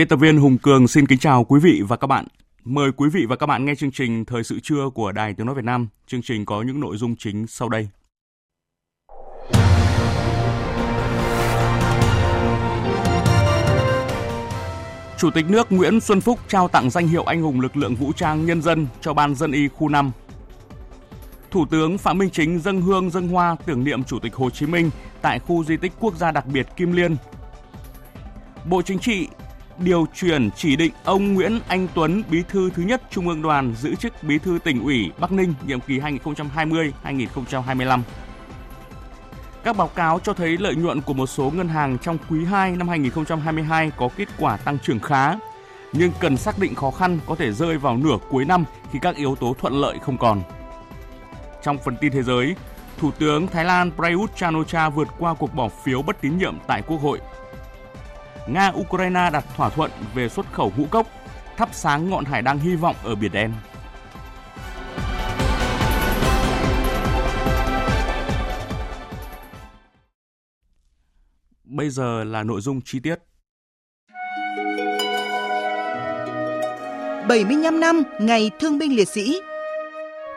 Biên tập viên Hùng Cường xin kính chào quý vị và các bạn. Mời quý vị và các bạn nghe chương trình Thời sự trưa của Đài Tiếng Nói Việt Nam. Chương trình có những nội dung chính sau đây. Chủ tịch nước Nguyễn Xuân Phúc trao tặng danh hiệu Anh hùng lực lượng vũ trang nhân dân cho Ban dân y khu 5. Thủ tướng Phạm Minh Chính dâng hương dâng hoa tưởng niệm Chủ tịch Hồ Chí Minh tại khu di tích quốc gia đặc biệt Kim Liên. Bộ Chính trị điều chuyển chỉ định ông Nguyễn Anh Tuấn, Bí thư thứ nhất Trung ương Đoàn giữ chức Bí thư tỉnh ủy Bắc Ninh nhiệm kỳ 2020-2025. Các báo cáo cho thấy lợi nhuận của một số ngân hàng trong quý 2 năm 2022 có kết quả tăng trưởng khá, nhưng cần xác định khó khăn có thể rơi vào nửa cuối năm khi các yếu tố thuận lợi không còn. Trong phần tin thế giới, Thủ tướng Thái Lan Prayut Chan-o-cha vượt qua cuộc bỏ phiếu bất tín nhiệm tại Quốc hội. Nga-Ukraine đặt thỏa thuận về xuất khẩu ngũ cốc, thắp sáng ngọn hải đăng hy vọng ở Biển Đen. Bây giờ là nội dung chi tiết. 75 năm Ngày Thương binh Liệt sĩ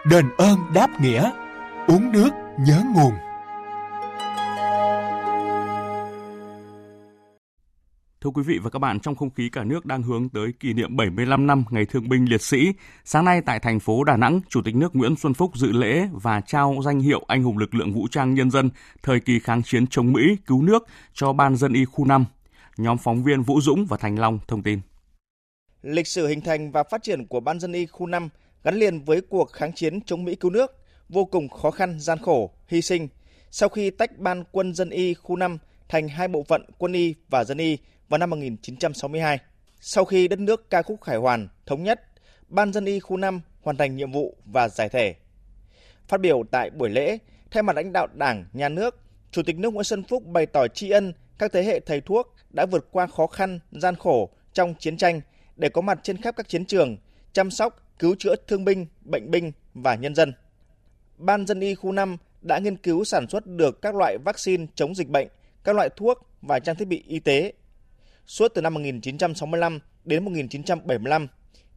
Đền ơn đáp nghĩa Uống nước nhớ nguồn Thưa quý vị và các bạn, trong không khí cả nước đang hướng tới kỷ niệm 75 năm Ngày Thương binh Liệt sĩ, sáng nay tại thành phố Đà Nẵng, Chủ tịch nước Nguyễn Xuân Phúc dự lễ và trao danh hiệu Anh hùng lực lượng vũ trang nhân dân thời kỳ kháng chiến chống Mỹ, cứu nước cho Ban dân y khu 5. Nhóm phóng viên Vũ Dũng và Thành Long thông tin. Lịch sử hình thành và phát triển của Ban dân y khu 5 gắn liền với cuộc kháng chiến chống Mỹ cứu nước, vô cùng khó khăn, gian khổ, hy sinh. Sau khi tách Ban quân dân y khu 5 thành hai bộ phận quân y và dân y vào năm 1962. Sau khi đất nước ca khúc khải hoàn, thống nhất, Ban dân y khu 5 hoàn thành nhiệm vụ và giải thể. Phát biểu tại buổi lễ, thay mặt lãnh đạo Đảng, Nhà nước, Chủ tịch nước Nguyễn Xuân Phúc bày tỏ tri ân các thế hệ thầy thuốc đã vượt qua khó khăn, gian khổ trong chiến tranh để có mặt trên khắp các chiến trường, chăm sóc, cứu chữa thương binh, bệnh binh và nhân dân. Ban dân y khu 5 đã nghiên cứu sản xuất được các loại vaccine chống dịch bệnh, các loại thuốc và trang thiết bị y tế Suốt từ năm 1965 đến 1975,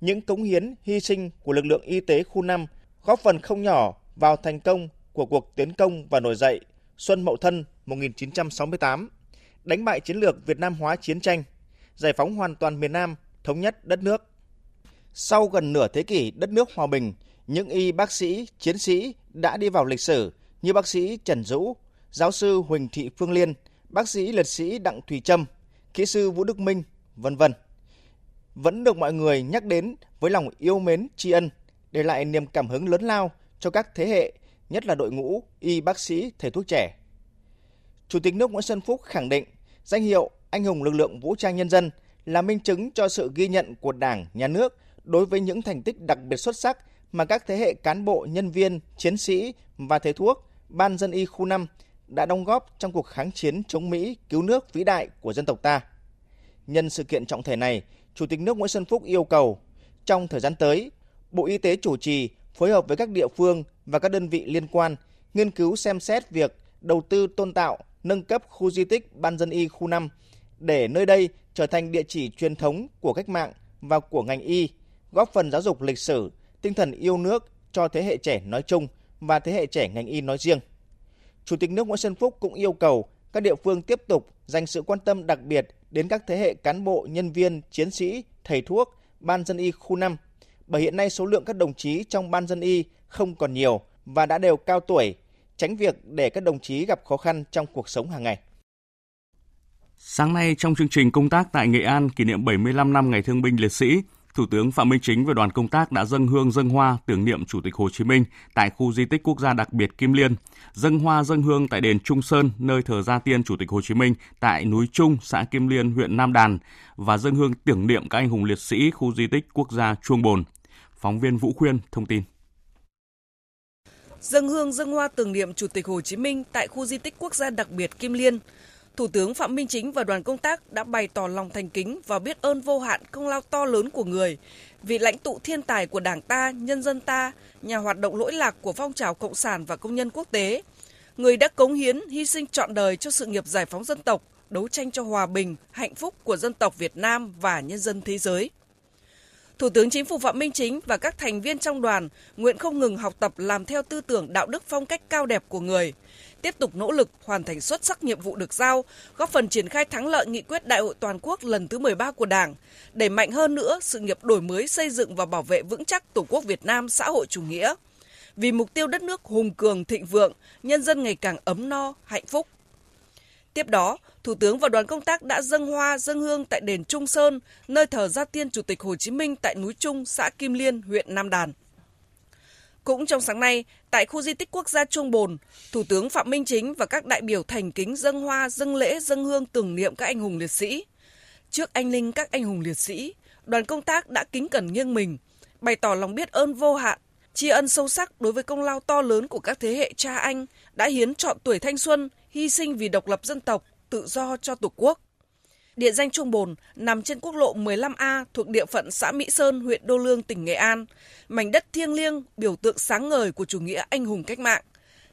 những cống hiến, hy sinh của lực lượng y tế khu 5 góp phần không nhỏ vào thành công của cuộc tiến công và nổi dậy Xuân Mậu Thân 1968, đánh bại chiến lược Việt Nam hóa chiến tranh, giải phóng hoàn toàn miền Nam, thống nhất đất nước. Sau gần nửa thế kỷ đất nước hòa bình, những y bác sĩ, chiến sĩ đã đi vào lịch sử như bác sĩ Trần Dũ, giáo sư Huỳnh Thị Phương Liên, bác sĩ liệt sĩ Đặng Thùy Trâm, kỹ sư Vũ Đức Minh, vân vân. Vẫn được mọi người nhắc đến với lòng yêu mến tri ân, để lại niềm cảm hứng lớn lao cho các thế hệ, nhất là đội ngũ y bác sĩ thầy thuốc trẻ. Chủ tịch nước Nguyễn Xuân Phúc khẳng định danh hiệu anh hùng lực lượng vũ trang nhân dân là minh chứng cho sự ghi nhận của Đảng, Nhà nước đối với những thành tích đặc biệt xuất sắc mà các thế hệ cán bộ, nhân viên, chiến sĩ và thầy thuốc, ban dân y khu 5 đã đóng góp trong cuộc kháng chiến chống Mỹ cứu nước vĩ đại của dân tộc ta. Nhân sự kiện trọng thể này, Chủ tịch nước Nguyễn Xuân Phúc yêu cầu trong thời gian tới, Bộ Y tế chủ trì phối hợp với các địa phương và các đơn vị liên quan nghiên cứu xem xét việc đầu tư tôn tạo, nâng cấp khu di tích Ban dân y khu 5 để nơi đây trở thành địa chỉ truyền thống của cách mạng và của ngành y, góp phần giáo dục lịch sử, tinh thần yêu nước cho thế hệ trẻ nói chung và thế hệ trẻ ngành y nói riêng. Chủ tịch nước Nguyễn Xuân Phúc cũng yêu cầu các địa phương tiếp tục dành sự quan tâm đặc biệt đến các thế hệ cán bộ, nhân viên, chiến sĩ, thầy thuốc, ban dân y khu 5, bởi hiện nay số lượng các đồng chí trong ban dân y không còn nhiều và đã đều cao tuổi, tránh việc để các đồng chí gặp khó khăn trong cuộc sống hàng ngày. Sáng nay trong chương trình công tác tại Nghệ An kỷ niệm 75 năm Ngày Thương binh Liệt sĩ, Thủ tướng Phạm Minh Chính và đoàn công tác đã dâng hương dâng hoa tưởng niệm Chủ tịch Hồ Chí Minh tại khu di tích quốc gia đặc biệt Kim Liên, dâng hoa dâng hương tại đền Trung Sơn, nơi thờ gia tiên Chủ tịch Hồ Chí Minh tại núi Trung, xã Kim Liên, huyện Nam Đàn và dâng hương tưởng niệm các anh hùng liệt sĩ khu di tích quốc gia Chuông Bồn. Phóng viên Vũ Khuyên thông tin. Dâng hương dâng hoa tưởng niệm Chủ tịch Hồ Chí Minh tại khu di tích quốc gia đặc biệt Kim Liên, Thủ tướng Phạm Minh Chính và đoàn công tác đã bày tỏ lòng thành kính và biết ơn vô hạn công lao to lớn của người, vị lãnh tụ thiên tài của Đảng ta, nhân dân ta, nhà hoạt động lỗi lạc của phong trào cộng sản và công nhân quốc tế, người đã cống hiến, hy sinh trọn đời cho sự nghiệp giải phóng dân tộc, đấu tranh cho hòa bình, hạnh phúc của dân tộc Việt Nam và nhân dân thế giới. Thủ tướng Chính phủ Phạm Minh Chính và các thành viên trong đoàn nguyện không ngừng học tập làm theo tư tưởng đạo đức phong cách cao đẹp của người, tiếp tục nỗ lực hoàn thành xuất sắc nhiệm vụ được giao, góp phần triển khai thắng lợi nghị quyết Đại hội toàn quốc lần thứ 13 của Đảng, đẩy mạnh hơn nữa sự nghiệp đổi mới xây dựng và bảo vệ vững chắc Tổ quốc Việt Nam xã hội chủ nghĩa. Vì mục tiêu đất nước hùng cường thịnh vượng, nhân dân ngày càng ấm no, hạnh phúc. Tiếp đó, Thủ tướng và đoàn công tác đã dâng hoa, dâng hương tại đền Trung Sơn, nơi thờ gia tiên Chủ tịch Hồ Chí Minh tại núi Trung, xã Kim Liên, huyện Nam Đàn. Cũng trong sáng nay, tại khu di tích quốc gia Trung Bồn, Thủ tướng Phạm Minh Chính và các đại biểu thành kính dâng hoa, dâng lễ, dâng hương tưởng niệm các anh hùng liệt sĩ. Trước anh linh các anh hùng liệt sĩ, đoàn công tác đã kính cẩn nghiêng mình, bày tỏ lòng biết ơn vô hạn, tri ân sâu sắc đối với công lao to lớn của các thế hệ cha anh đã hiến trọn tuổi thanh xuân, hy sinh vì độc lập dân tộc, tự do cho Tổ quốc. Địa danh Trung Bồn nằm trên quốc lộ 15A thuộc địa phận xã Mỹ Sơn, huyện Đô Lương, tỉnh Nghệ An, mảnh đất thiêng liêng, biểu tượng sáng ngời của chủ nghĩa anh hùng cách mạng.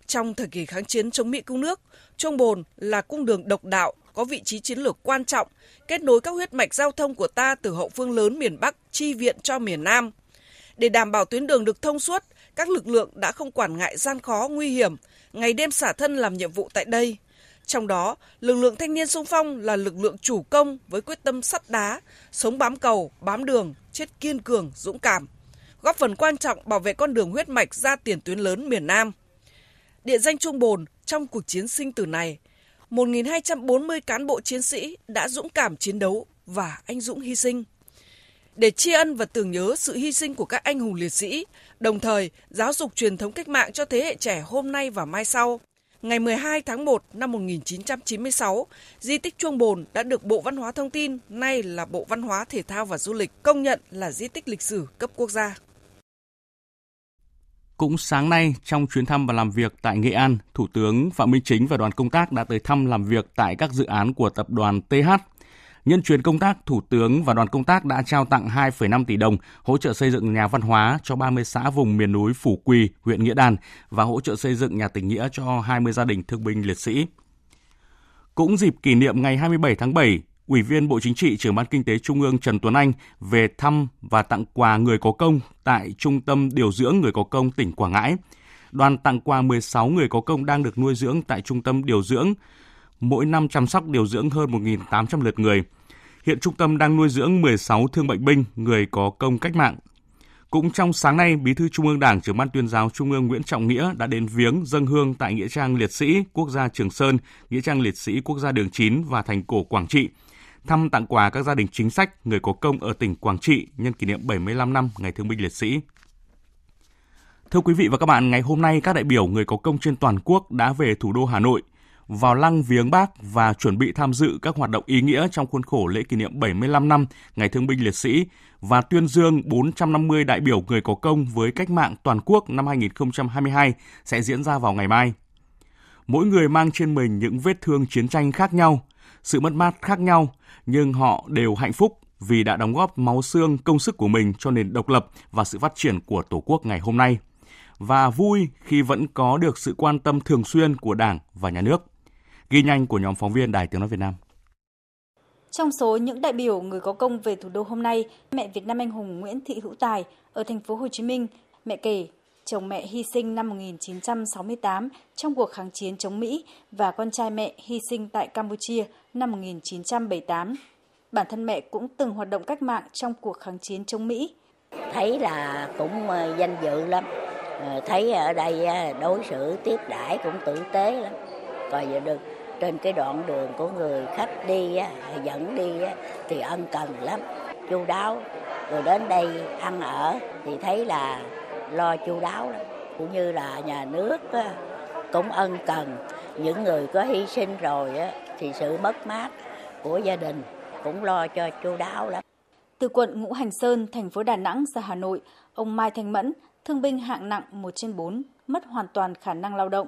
Trong thời kỳ kháng chiến chống Mỹ cứu nước, Trung Bồn là cung đường độc đạo có vị trí chiến lược quan trọng, kết nối các huyết mạch giao thông của ta từ hậu phương lớn miền Bắc chi viện cho miền Nam. Để đảm bảo tuyến đường được thông suốt, các lực lượng đã không quản ngại gian khó, nguy hiểm, ngày đêm xả thân làm nhiệm vụ tại đây – trong đó, lực lượng thanh niên sung phong là lực lượng chủ công với quyết tâm sắt đá, sống bám cầu, bám đường, chết kiên cường, dũng cảm, góp phần quan trọng bảo vệ con đường huyết mạch ra tiền tuyến lớn miền Nam. Địa danh Trung Bồn trong cuộc chiến sinh tử này, 1.240 cán bộ chiến sĩ đã dũng cảm chiến đấu và anh dũng hy sinh. Để tri ân và tưởng nhớ sự hy sinh của các anh hùng liệt sĩ, đồng thời giáo dục truyền thống cách mạng cho thế hệ trẻ hôm nay và mai sau – ngày 12 tháng 1 năm 1996, di tích Chuông Bồn đã được Bộ Văn hóa Thông tin, nay là Bộ Văn hóa Thể thao và Du lịch, công nhận là di tích lịch sử cấp quốc gia. Cũng sáng nay, trong chuyến thăm và làm việc tại Nghệ An, Thủ tướng Phạm Minh Chính và đoàn công tác đã tới thăm làm việc tại các dự án của tập đoàn TH Nhân chuyến công tác, Thủ tướng và đoàn công tác đã trao tặng 2,5 tỷ đồng hỗ trợ xây dựng nhà văn hóa cho 30 xã vùng miền núi Phủ Quỳ, huyện Nghĩa Đàn và hỗ trợ xây dựng nhà tình nghĩa cho 20 gia đình thương binh liệt sĩ. Cũng dịp kỷ niệm ngày 27 tháng 7, Ủy viên Bộ Chính trị, trưởng ban Kinh tế Trung ương Trần Tuấn Anh về thăm và tặng quà người có công tại Trung tâm Điều dưỡng Người có công tỉnh Quảng Ngãi. Đoàn tặng quà 16 người có công đang được nuôi dưỡng tại Trung tâm Điều dưỡng mỗi năm chăm sóc điều dưỡng hơn 1.800 lượt người. Hiện trung tâm đang nuôi dưỡng 16 thương bệnh binh, người có công cách mạng. Cũng trong sáng nay, Bí thư Trung ương Đảng, trưởng ban tuyên giáo Trung ương Nguyễn Trọng Nghĩa đã đến viếng dân hương tại Nghĩa trang Liệt sĩ Quốc gia Trường Sơn, Nghĩa trang Liệt sĩ Quốc gia Đường 9 và thành cổ Quảng Trị, thăm tặng quà các gia đình chính sách, người có công ở tỉnh Quảng Trị nhân kỷ niệm 75 năm Ngày Thương binh Liệt sĩ. Thưa quý vị và các bạn, ngày hôm nay các đại biểu người có công trên toàn quốc đã về thủ đô Hà Nội vào lăng viếng Bác và chuẩn bị tham dự các hoạt động ý nghĩa trong khuôn khổ lễ kỷ niệm 75 năm Ngày Thương binh Liệt sĩ và tuyên dương 450 đại biểu người có công với cách mạng toàn quốc năm 2022 sẽ diễn ra vào ngày mai. Mỗi người mang trên mình những vết thương chiến tranh khác nhau, sự mất mát khác nhau, nhưng họ đều hạnh phúc vì đã đóng góp máu xương công sức của mình cho nền độc lập và sự phát triển của Tổ quốc ngày hôm nay. Và vui khi vẫn có được sự quan tâm thường xuyên của Đảng và Nhà nước. Ghi nhanh của nhóm phóng viên Đài Tiếng Nói Việt Nam. Trong số những đại biểu người có công về thủ đô hôm nay, mẹ Việt Nam anh hùng Nguyễn Thị Hữu Tài ở thành phố Hồ Chí Minh, mẹ kể chồng mẹ hy sinh năm 1968 trong cuộc kháng chiến chống Mỹ và con trai mẹ hy sinh tại Campuchia năm 1978. Bản thân mẹ cũng từng hoạt động cách mạng trong cuộc kháng chiến chống Mỹ. Thấy là cũng ờ, danh dự lắm, ờ, thấy ở đây ờ, đối xử tiếp đãi cũng tử tế lắm, coi như được trên cái đoạn đường của người khách đi á, dẫn đi á, thì ân cần lắm. Chu đáo. Rồi đến đây ăn ở thì thấy là lo chu đáo lắm. Cũng như là nhà nước á, cũng ân cần. Những người có hy sinh rồi á, thì sự mất mát của gia đình cũng lo cho chu đáo lắm. Từ quận Ngũ Hành Sơn, thành phố Đà Nẵng ra Hà Nội, ông Mai Thanh Mẫn, thương binh hạng nặng 1 trên 4, mất hoàn toàn khả năng lao động.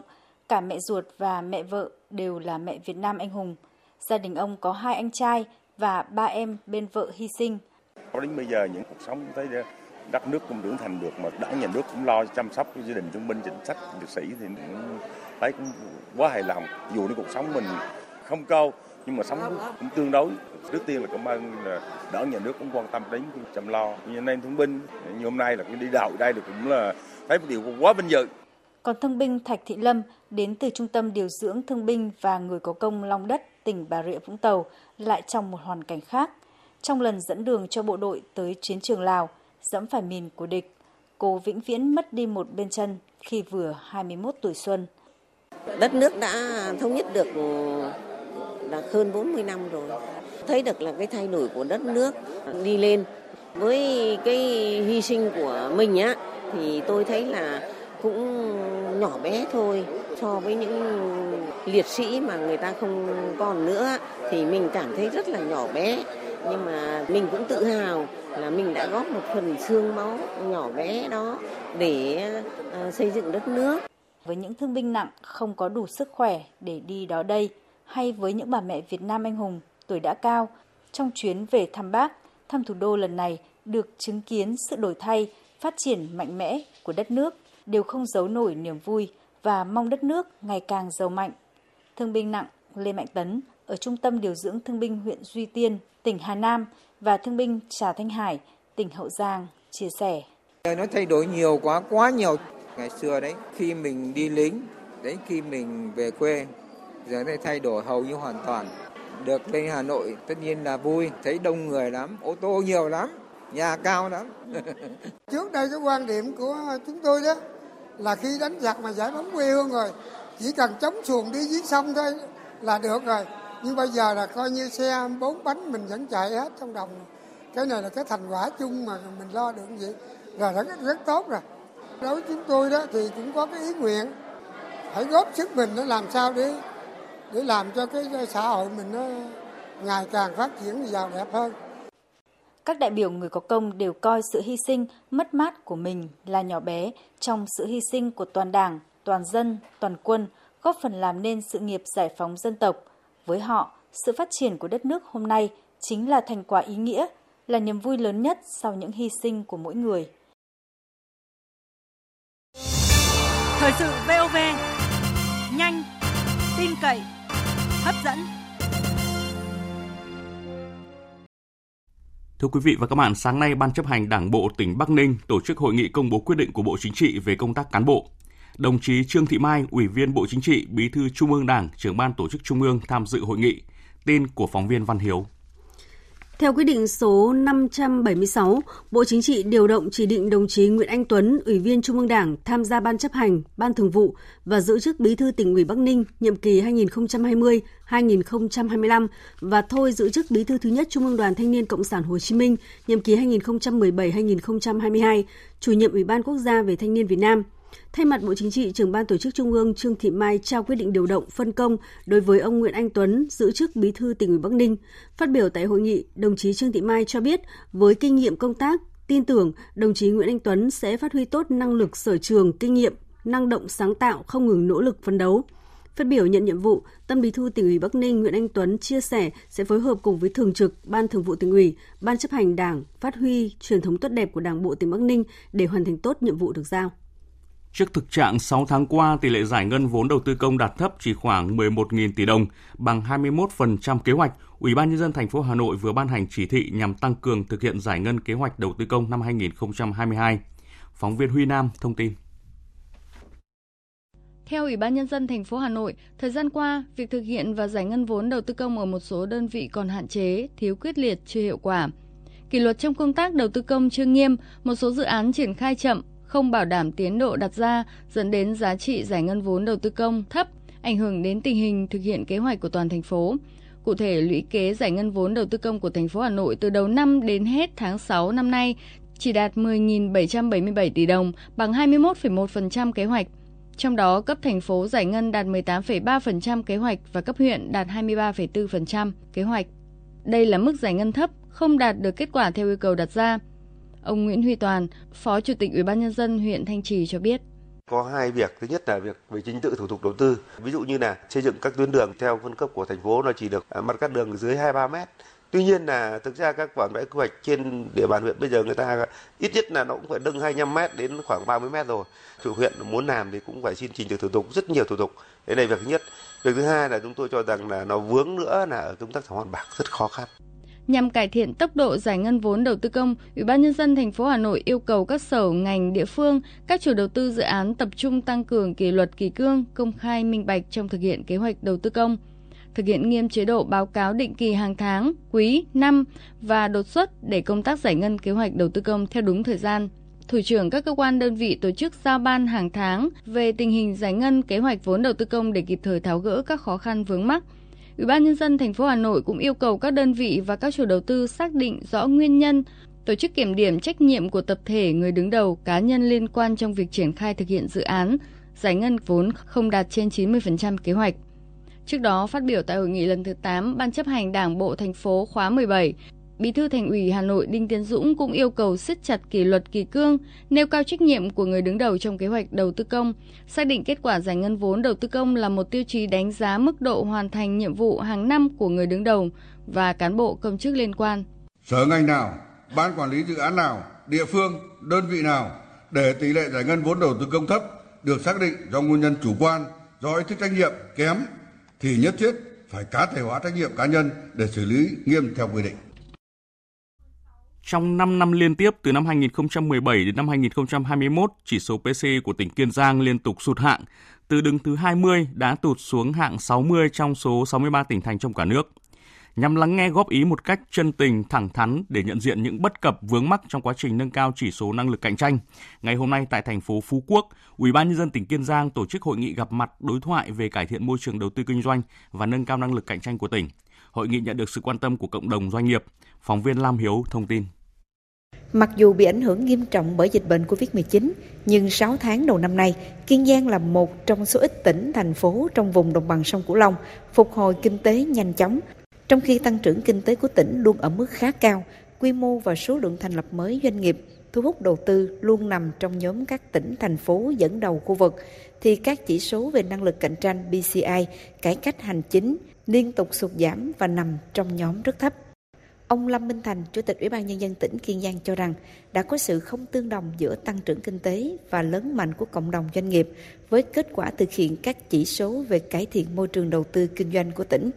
Cả mẹ ruột và mẹ vợ đều là mẹ Việt Nam anh hùng. Gia đình ông có hai anh trai và ba em bên vợ hy sinh. Đến bây giờ, những cuộc sống thấy đất nước cũng trưởng thành được, mà đảng, nhà nước cũng lo chăm sóc gia đình thương binh, chính sách, liệt sĩ thì cũng thấy cũng quá hài lòng dù cái cuộc sống mình không cao, nhưng mà sống cũng tương đối trước tiên là cảm ơn là đảng, nhà nước cũng quan tâm đến chăm lo như anh em thương binh như hôm nay là cũng đi đạo đây là cũng là thấy một điều quá vinh dự còn thương binh Thạch Thị Lâm đến từ Trung tâm Điều dưỡng Thương binh và Người có công Long Đất, tỉnh Bà Rịa Vũng Tàu lại trong một hoàn cảnh khác. Trong lần dẫn đường cho bộ đội tới chiến trường Lào, dẫm phải mìn của địch, cô vĩnh viễn mất đi một bên chân khi vừa 21 tuổi xuân. Đất nước đã thống nhất được ừ, là hơn 40 năm rồi. Thấy được là cái thay đổi của đất nước đi lên. Với cái hy sinh của mình á thì tôi thấy là cũng nhỏ bé thôi. So với những liệt sĩ mà người ta không còn nữa thì mình cảm thấy rất là nhỏ bé. Nhưng mà mình cũng tự hào là mình đã góp một phần xương máu nhỏ bé đó để ờ, xây dựng đất nước. Với những thương binh nặng không có đủ sức khỏe để đi đó đây, hay với những bà mẹ Việt Nam anh hùng tuổi đã cao, trong chuyến về thăm Bác, thăm thủ đô lần này được chứng kiến sự đổi thay, phát triển mạnh mẽ của đất nước đều không giấu nổi niềm vui và mong đất nước ngày càng giàu mạnh. Thương binh nặng Lê Mạnh Tấn ở Trung tâm Điều dưỡng Thương binh huyện Duy Tiên, tỉnh Hà Nam và Thương binh Trà Thanh Hải, tỉnh Hậu Giang chia sẻ. Nó thay đổi nhiều quá, quá nhiều. Ngày xưa đấy, khi mình đi lính, đến khi mình về quê, giờ đây thay đổi hầu như hoàn toàn. Được lên Hà Nội tất nhiên là vui, thấy đông người lắm, ô tô nhiều lắm, nhà cao lắm. Trước đây cái quan điểm của chúng tôi đó là khi đánh giặc mà giải phóng quê hương rồi, chỉ cần chống xuồng đi dưới sông thôi là được rồi. Nhưng bây giờ là coi như xe bốn bánh mình vẫn chạy hết trong đồng. Cái này là cái thành quả chung mà mình lo được vậy là rất, rất tốt rồi. Đối với chúng tôi đó thì cũng có cái ý nguyện phải góp sức mình để làm sao để để làm cho cái xã hội mình nó ngày càng phát triển giàu đẹp hơn. Các đại biểu người có công đều coi sự hy sinh, mất mát của mình là nhỏ bé trong sự hy sinh của toàn đảng, toàn dân, toàn quân, góp phần làm nên sự nghiệp giải phóng dân tộc. Với họ, sự phát triển của đất nước hôm nay chính là thành quả ý nghĩa, là niềm vui lớn nhất sau những hy sinh của mỗi người. Thời sự VOV, nhanh, tin cậy, hấp dẫn. Thưa quý vị và các bạn, sáng nay Ban chấp hành Đảng bộ tỉnh Bắc Ninh tổ chức hội nghị công bố quyết định của Bộ Chính trị về công tác cán bộ. Đồng chí Trương Thị Mai, Ủy viên Bộ Chính trị, Bí thư Trung ương Đảng, trưởng ban tổ chức Trung ương tham dự hội nghị. Tin của phóng viên Văn Hiếu. Theo quyết định số 576, Bộ Chính trị điều động chỉ định đồng chí Nguyễn Anh Tuấn, Ủy viên Trung ương Đảng tham gia Ban chấp hành, Ban thường vụ và giữ chức Bí thư tỉnh ủy Bắc Ninh nhiệm kỳ 2020-2025 và thôi giữ chức Bí thư thứ nhất Trung ương Đoàn Thanh niên Cộng sản Hồ Chí Minh nhiệm kỳ 2017-2022, chủ nhiệm Ủy ban Quốc gia về Thanh niên Việt Nam – Thay mặt Bộ Chính trị, trưởng ban tổ chức Trung ương Trương Thị Mai trao quyết định điều động phân công đối với ông Nguyễn Anh Tuấn giữ chức Bí thư tỉnh ủy Bắc Ninh. Phát biểu tại hội nghị, đồng chí Trương Thị Mai cho biết với kinh nghiệm công tác, tin tưởng đồng chí Nguyễn Anh Tuấn sẽ phát huy tốt năng lực sở trường, kinh nghiệm, năng động sáng tạo, không ngừng nỗ lực phấn đấu. Phát biểu nhận nhiệm vụ, Tâm Bí thư tỉnh ủy Bắc Ninh Nguyễn Anh Tuấn chia sẻ sẽ phối hợp cùng với Thường trực Ban Thường vụ tỉnh ủy, Ban chấp hành Đảng phát huy truyền thống tốt đẹp của Đảng bộ tỉnh Bắc Ninh để hoàn thành tốt nhiệm vụ được giao. Trước thực trạng 6 tháng qua, tỷ lệ giải ngân vốn đầu tư công đạt thấp chỉ khoảng 11.000 tỷ đồng, bằng 21% kế hoạch, Ủy ban nhân dân thành phố Hà Nội vừa ban hành chỉ thị nhằm tăng cường thực hiện giải ngân kế hoạch đầu tư công năm 2022. Phóng viên Huy Nam thông tin. Theo Ủy ban nhân dân thành phố Hà Nội, thời gian qua, việc thực hiện và giải ngân vốn đầu tư công ở một số đơn vị còn hạn chế, thiếu quyết liệt, chưa hiệu quả. Kỷ luật trong công tác đầu tư công chưa nghiêm, một số dự án triển khai chậm, không bảo đảm tiến độ đặt ra dẫn đến giá trị giải ngân vốn đầu tư công thấp, ảnh hưởng đến tình hình thực hiện kế hoạch của toàn thành phố. Cụ thể, lũy kế giải ngân vốn đầu tư công của thành phố Hà Nội từ đầu năm đến hết tháng 6 năm nay chỉ đạt 10.777 tỷ đồng, bằng 21,1% kế hoạch. Trong đó, cấp thành phố giải ngân đạt 18,3% kế hoạch và cấp huyện đạt 23,4% kế hoạch. Đây là mức giải ngân thấp, không đạt được kết quả theo yêu cầu đặt ra. Ông Nguyễn Huy Toàn, Phó Chủ tịch Ủy ban nhân dân huyện Thanh Trì cho biết có hai việc thứ nhất là việc về chính tự thủ tục đầu tư ví dụ như là xây dựng các tuyến đường theo phân cấp của thành phố nó chỉ được à, mặt cắt đường dưới 23 mét Tuy nhiên là thực ra các bản vẽ quy hoạch trên địa bàn huyện bây giờ người ta ít nhất là nó cũng phải nâng 25 mét đến khoảng 30 mét rồi. Chủ huyện muốn làm thì cũng phải xin trình tự thủ tục rất nhiều thủ tục. Đấy là việc thứ nhất. Việc thứ hai là chúng tôi cho rằng là nó vướng nữa là ở công tác thảo hoàn bạc rất khó khăn. Nhằm cải thiện tốc độ giải ngân vốn đầu tư công, Ủy ban nhân dân thành phố Hà Nội yêu cầu các sở ngành địa phương, các chủ đầu tư dự án tập trung tăng cường kỷ luật kỳ cương, công khai minh bạch trong thực hiện kế hoạch đầu tư công thực hiện nghiêm chế độ báo cáo định kỳ hàng tháng, quý, năm và đột xuất để công tác giải ngân kế hoạch đầu tư công theo đúng thời gian. Thủ trưởng các cơ quan đơn vị tổ chức giao ban hàng tháng về tình hình giải ngân kế hoạch vốn đầu tư công để kịp thời tháo gỡ các khó khăn vướng mắc. Ủy ban nhân dân thành phố Hà Nội cũng yêu cầu các đơn vị và các chủ đầu tư xác định rõ nguyên nhân, tổ chức kiểm điểm trách nhiệm của tập thể người đứng đầu, cá nhân liên quan trong việc triển khai thực hiện dự án, giải ngân vốn không đạt trên 90% kế hoạch. Trước đó, phát biểu tại hội nghị lần thứ 8 Ban chấp hành Đảng bộ thành phố khóa 17, Bí thư Thành ủy Hà Nội Đinh Tiến Dũng cũng yêu cầu siết chặt kỷ luật kỳ cương, nêu cao trách nhiệm của người đứng đầu trong kế hoạch đầu tư công, xác định kết quả giải ngân vốn đầu tư công là một tiêu chí đánh giá mức độ hoàn thành nhiệm vụ hàng năm của người đứng đầu và cán bộ công chức liên quan. Sở ngành nào, ban quản lý dự án nào, địa phương, đơn vị nào để tỷ lệ giải ngân vốn đầu tư công thấp được xác định do nguyên nhân chủ quan, do ý thức trách nhiệm kém thì nhất thiết phải cá thể hóa trách nhiệm cá nhân để xử lý nghiêm theo quy định. Trong 5 năm liên tiếp từ năm 2017 đến năm 2021, chỉ số PC của tỉnh Kiên Giang liên tục sụt hạng, từ đứng thứ 20 đã tụt xuống hạng 60 trong số 63 tỉnh thành trong cả nước nhằm lắng nghe góp ý một cách chân tình, thẳng thắn để nhận diện những bất cập vướng mắc trong quá trình nâng cao chỉ số năng lực cạnh tranh. Ngày hôm nay tại thành phố Phú Quốc, Ủy ban nhân dân tỉnh Kiên Giang tổ chức hội nghị gặp mặt đối thoại về cải thiện môi trường đầu tư kinh doanh và nâng cao năng lực cạnh tranh của tỉnh. Hội nghị nhận được sự quan tâm của cộng đồng doanh nghiệp. Phóng viên Lam Hiếu thông tin. Mặc dù bị ảnh hưởng nghiêm trọng bởi dịch bệnh Covid-19, nhưng 6 tháng đầu năm nay, Kiên Giang là một trong số ít tỉnh, thành phố trong vùng đồng bằng sông Cửu Long phục hồi kinh tế nhanh chóng, trong khi tăng trưởng kinh tế của tỉnh luôn ở mức khá cao, quy mô và số lượng thành lập mới doanh nghiệp thu hút đầu tư luôn nằm trong nhóm các tỉnh, thành phố dẫn đầu khu vực, thì các chỉ số về năng lực cạnh tranh BCI, cải cách hành chính liên tục sụt giảm và nằm trong nhóm rất thấp. Ông Lâm Minh Thành, Chủ tịch Ủy ban Nhân dân tỉnh Kiên Giang cho rằng đã có sự không tương đồng giữa tăng trưởng kinh tế và lớn mạnh của cộng đồng doanh nghiệp với kết quả thực hiện các chỉ số về cải thiện môi trường đầu tư kinh doanh của tỉnh.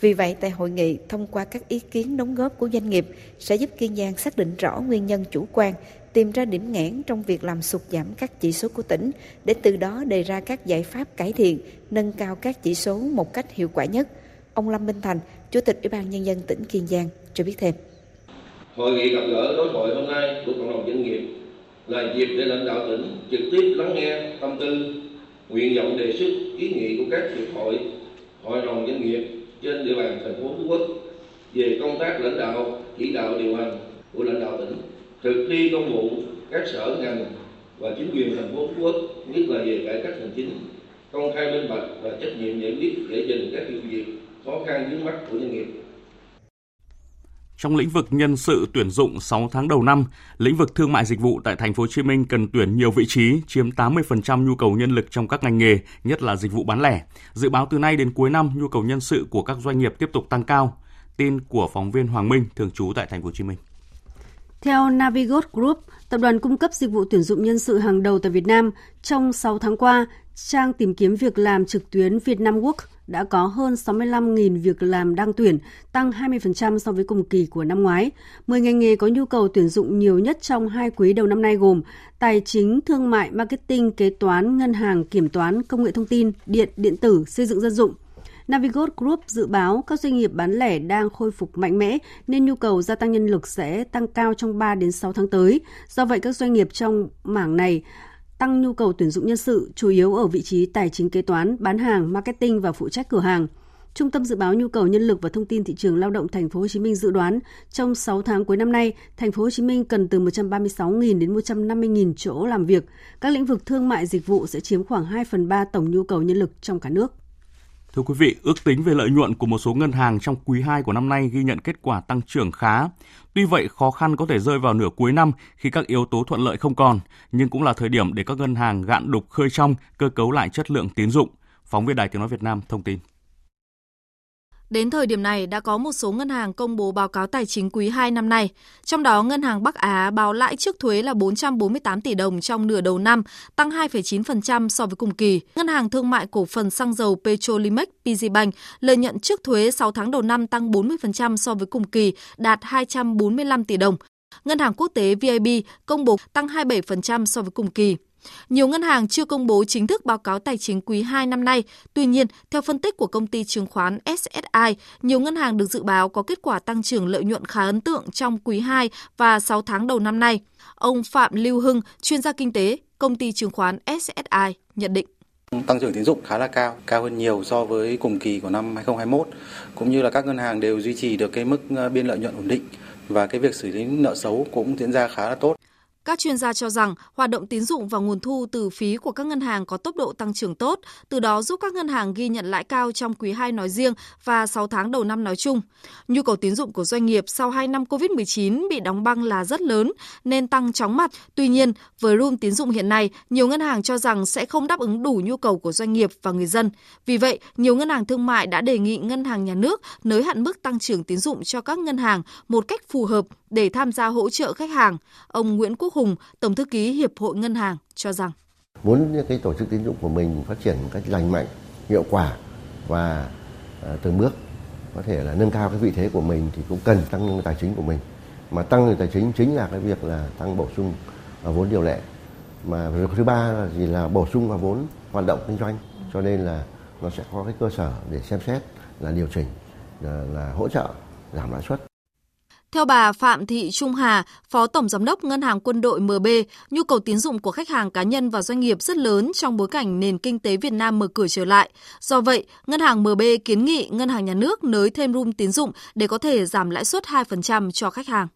Vì vậy, tại hội nghị, thông qua các ý kiến đóng góp của doanh nghiệp sẽ giúp Kiên Giang xác định rõ nguyên nhân chủ quan, tìm ra điểm nghẽn trong việc làm sụt giảm các chỉ số của tỉnh, để từ đó đề ra các giải pháp cải thiện, nâng cao các chỉ số một cách hiệu quả nhất. Ông Lâm Minh Thành, Chủ tịch Ủy ban Nhân dân tỉnh Kiên Giang cho biết thêm. Hội nghị gặp gỡ đối thoại hôm nay của cộng đồng doanh nghiệp là dịp để lãnh đạo tỉnh trực tiếp lắng nghe tâm tư, nguyện vọng đề xuất ý nghị của các hiệp hội, hội đồng doanh nghiệp trên địa bàn thành phố Phú Quốc về công tác lãnh đạo, chỉ đạo điều hành của lãnh đạo tỉnh, thực thi công vụ các sở ngành và chính quyền thành phố Phú Quốc, nhất là về cải cách hành chính, công khai minh bạch và trách nhiệm giải quyết giải trình các vụ việc khó khăn vướng mắt của doanh nghiệp. Trong lĩnh vực nhân sự tuyển dụng 6 tháng đầu năm, lĩnh vực thương mại dịch vụ tại thành phố Hồ Chí Minh cần tuyển nhiều vị trí, chiếm 80% nhu cầu nhân lực trong các ngành nghề, nhất là dịch vụ bán lẻ. Dự báo từ nay đến cuối năm, nhu cầu nhân sự của các doanh nghiệp tiếp tục tăng cao. Tin của phóng viên Hoàng Minh thường trú tại thành phố Hồ Chí Minh. Theo Navigot Group, tập đoàn cung cấp dịch vụ tuyển dụng nhân sự hàng đầu tại Việt Nam, trong 6 tháng qua, trang tìm kiếm việc làm trực tuyến Vietnam Work đã có hơn 65.000 việc làm đang tuyển, tăng 20% so với cùng kỳ của năm ngoái. 10 ngành nghề có nhu cầu tuyển dụng nhiều nhất trong hai quý đầu năm nay gồm tài chính, thương mại, marketing, kế toán, ngân hàng, kiểm toán, công nghệ thông tin, điện, điện tử, xây dựng dân dụng. Navigot Group dự báo các doanh nghiệp bán lẻ đang khôi phục mạnh mẽ nên nhu cầu gia tăng nhân lực sẽ tăng cao trong 3 đến 6 tháng tới. Do vậy các doanh nghiệp trong mảng này tăng nhu cầu tuyển dụng nhân sự chủ yếu ở vị trí tài chính kế toán, bán hàng, marketing và phụ trách cửa hàng. Trung tâm dự báo nhu cầu nhân lực và thông tin thị trường lao động thành phố Hồ Chí Minh dự đoán trong 6 tháng cuối năm nay, thành phố Hồ Chí Minh cần từ 136.000 đến 150.000 chỗ làm việc. Các lĩnh vực thương mại dịch vụ sẽ chiếm khoảng 2 phần 3 tổng nhu cầu nhân lực trong cả nước. Thưa quý vị, ước tính về lợi nhuận của một số ngân hàng trong quý 2 của năm nay ghi nhận kết quả tăng trưởng khá. Tuy vậy, khó khăn có thể rơi vào nửa cuối năm khi các yếu tố thuận lợi không còn, nhưng cũng là thời điểm để các ngân hàng gạn đục khơi trong, cơ cấu lại chất lượng tín dụng. Phóng viên Đài Tiếng Nói Việt Nam thông tin. Đến thời điểm này đã có một số ngân hàng công bố báo cáo tài chính quý 2 năm nay. Trong đó, Ngân hàng Bắc Á báo lãi trước thuế là 448 tỷ đồng trong nửa đầu năm, tăng 2,9% so với cùng kỳ. Ngân hàng Thương mại Cổ phần Xăng dầu Petrolimex PGBank lợi nhuận trước thuế 6 tháng đầu năm tăng 40% so với cùng kỳ, đạt 245 tỷ đồng. Ngân hàng Quốc tế VIB công bố tăng 27% so với cùng kỳ. Nhiều ngân hàng chưa công bố chính thức báo cáo tài chính quý 2 năm nay. Tuy nhiên, theo phân tích của công ty chứng khoán SSI, nhiều ngân hàng được dự báo có kết quả tăng trưởng lợi nhuận khá ấn tượng trong quý 2 và 6 tháng đầu năm nay. Ông Phạm Lưu Hưng, chuyên gia kinh tế, công ty chứng khoán SSI nhận định. Tăng trưởng tín dụng khá là cao, cao hơn nhiều so với cùng kỳ của năm 2021, cũng như là các ngân hàng đều duy trì được cái mức ờ, biên lợi nhuận ổn định và cái việc xử lý nợ xấu cũng diễn ra khá là tốt. Các chuyên gia cho rằng hoạt động tín dụng và nguồn thu từ phí của các ngân hàng có tốc độ tăng trưởng tốt, từ đó giúp các ngân hàng ghi nhận lãi cao trong quý 2 nói riêng và 6 tháng đầu năm nói chung. Nhu cầu tín dụng của doanh nghiệp sau 2 năm Covid-19 bị đóng băng là rất lớn nên tăng chóng mặt. Tuy nhiên, với room tín dụng hiện nay, nhiều ngân hàng cho rằng sẽ không đáp ứng đủ nhu cầu của doanh nghiệp và người dân. Vì vậy, nhiều ngân hàng thương mại đã đề nghị ngân hàng nhà nước nới hạn mức tăng trưởng tín dụng cho các ngân hàng một cách phù hợp để tham gia hỗ trợ khách hàng. Ông Nguyễn Quốc Hùng, Tổng thư ký Hiệp hội Ngân hàng cho rằng muốn cái tổ chức tín dụng của mình phát triển một cách lành mạnh, hiệu quả và à, từng bước có thể là nâng cao cái vị thế của mình thì cũng cần tăng tài chính của mình. Mà tăng tài chính chính là cái việc là tăng bổ sung à, vốn điều lệ. Mà thứ ba là gì là bổ sung vào vốn hoạt động kinh doanh. Cho nên là nó sẽ có cái cơ sở để xem xét là điều chỉnh là, là hỗ trợ giảm lãi suất theo bà Phạm Thị Trung Hà, Phó Tổng Giám đốc Ngân hàng Quân đội MB, nhu cầu tín dụng của khách hàng cá nhân và doanh nghiệp rất lớn trong bối cảnh nền kinh tế Việt Nam mở cửa trở lại. Do vậy, Ngân hàng MB kiến nghị Ngân hàng Nhà nước nới thêm room tín dụng để có thể giảm lãi suất 2% cho khách hàng.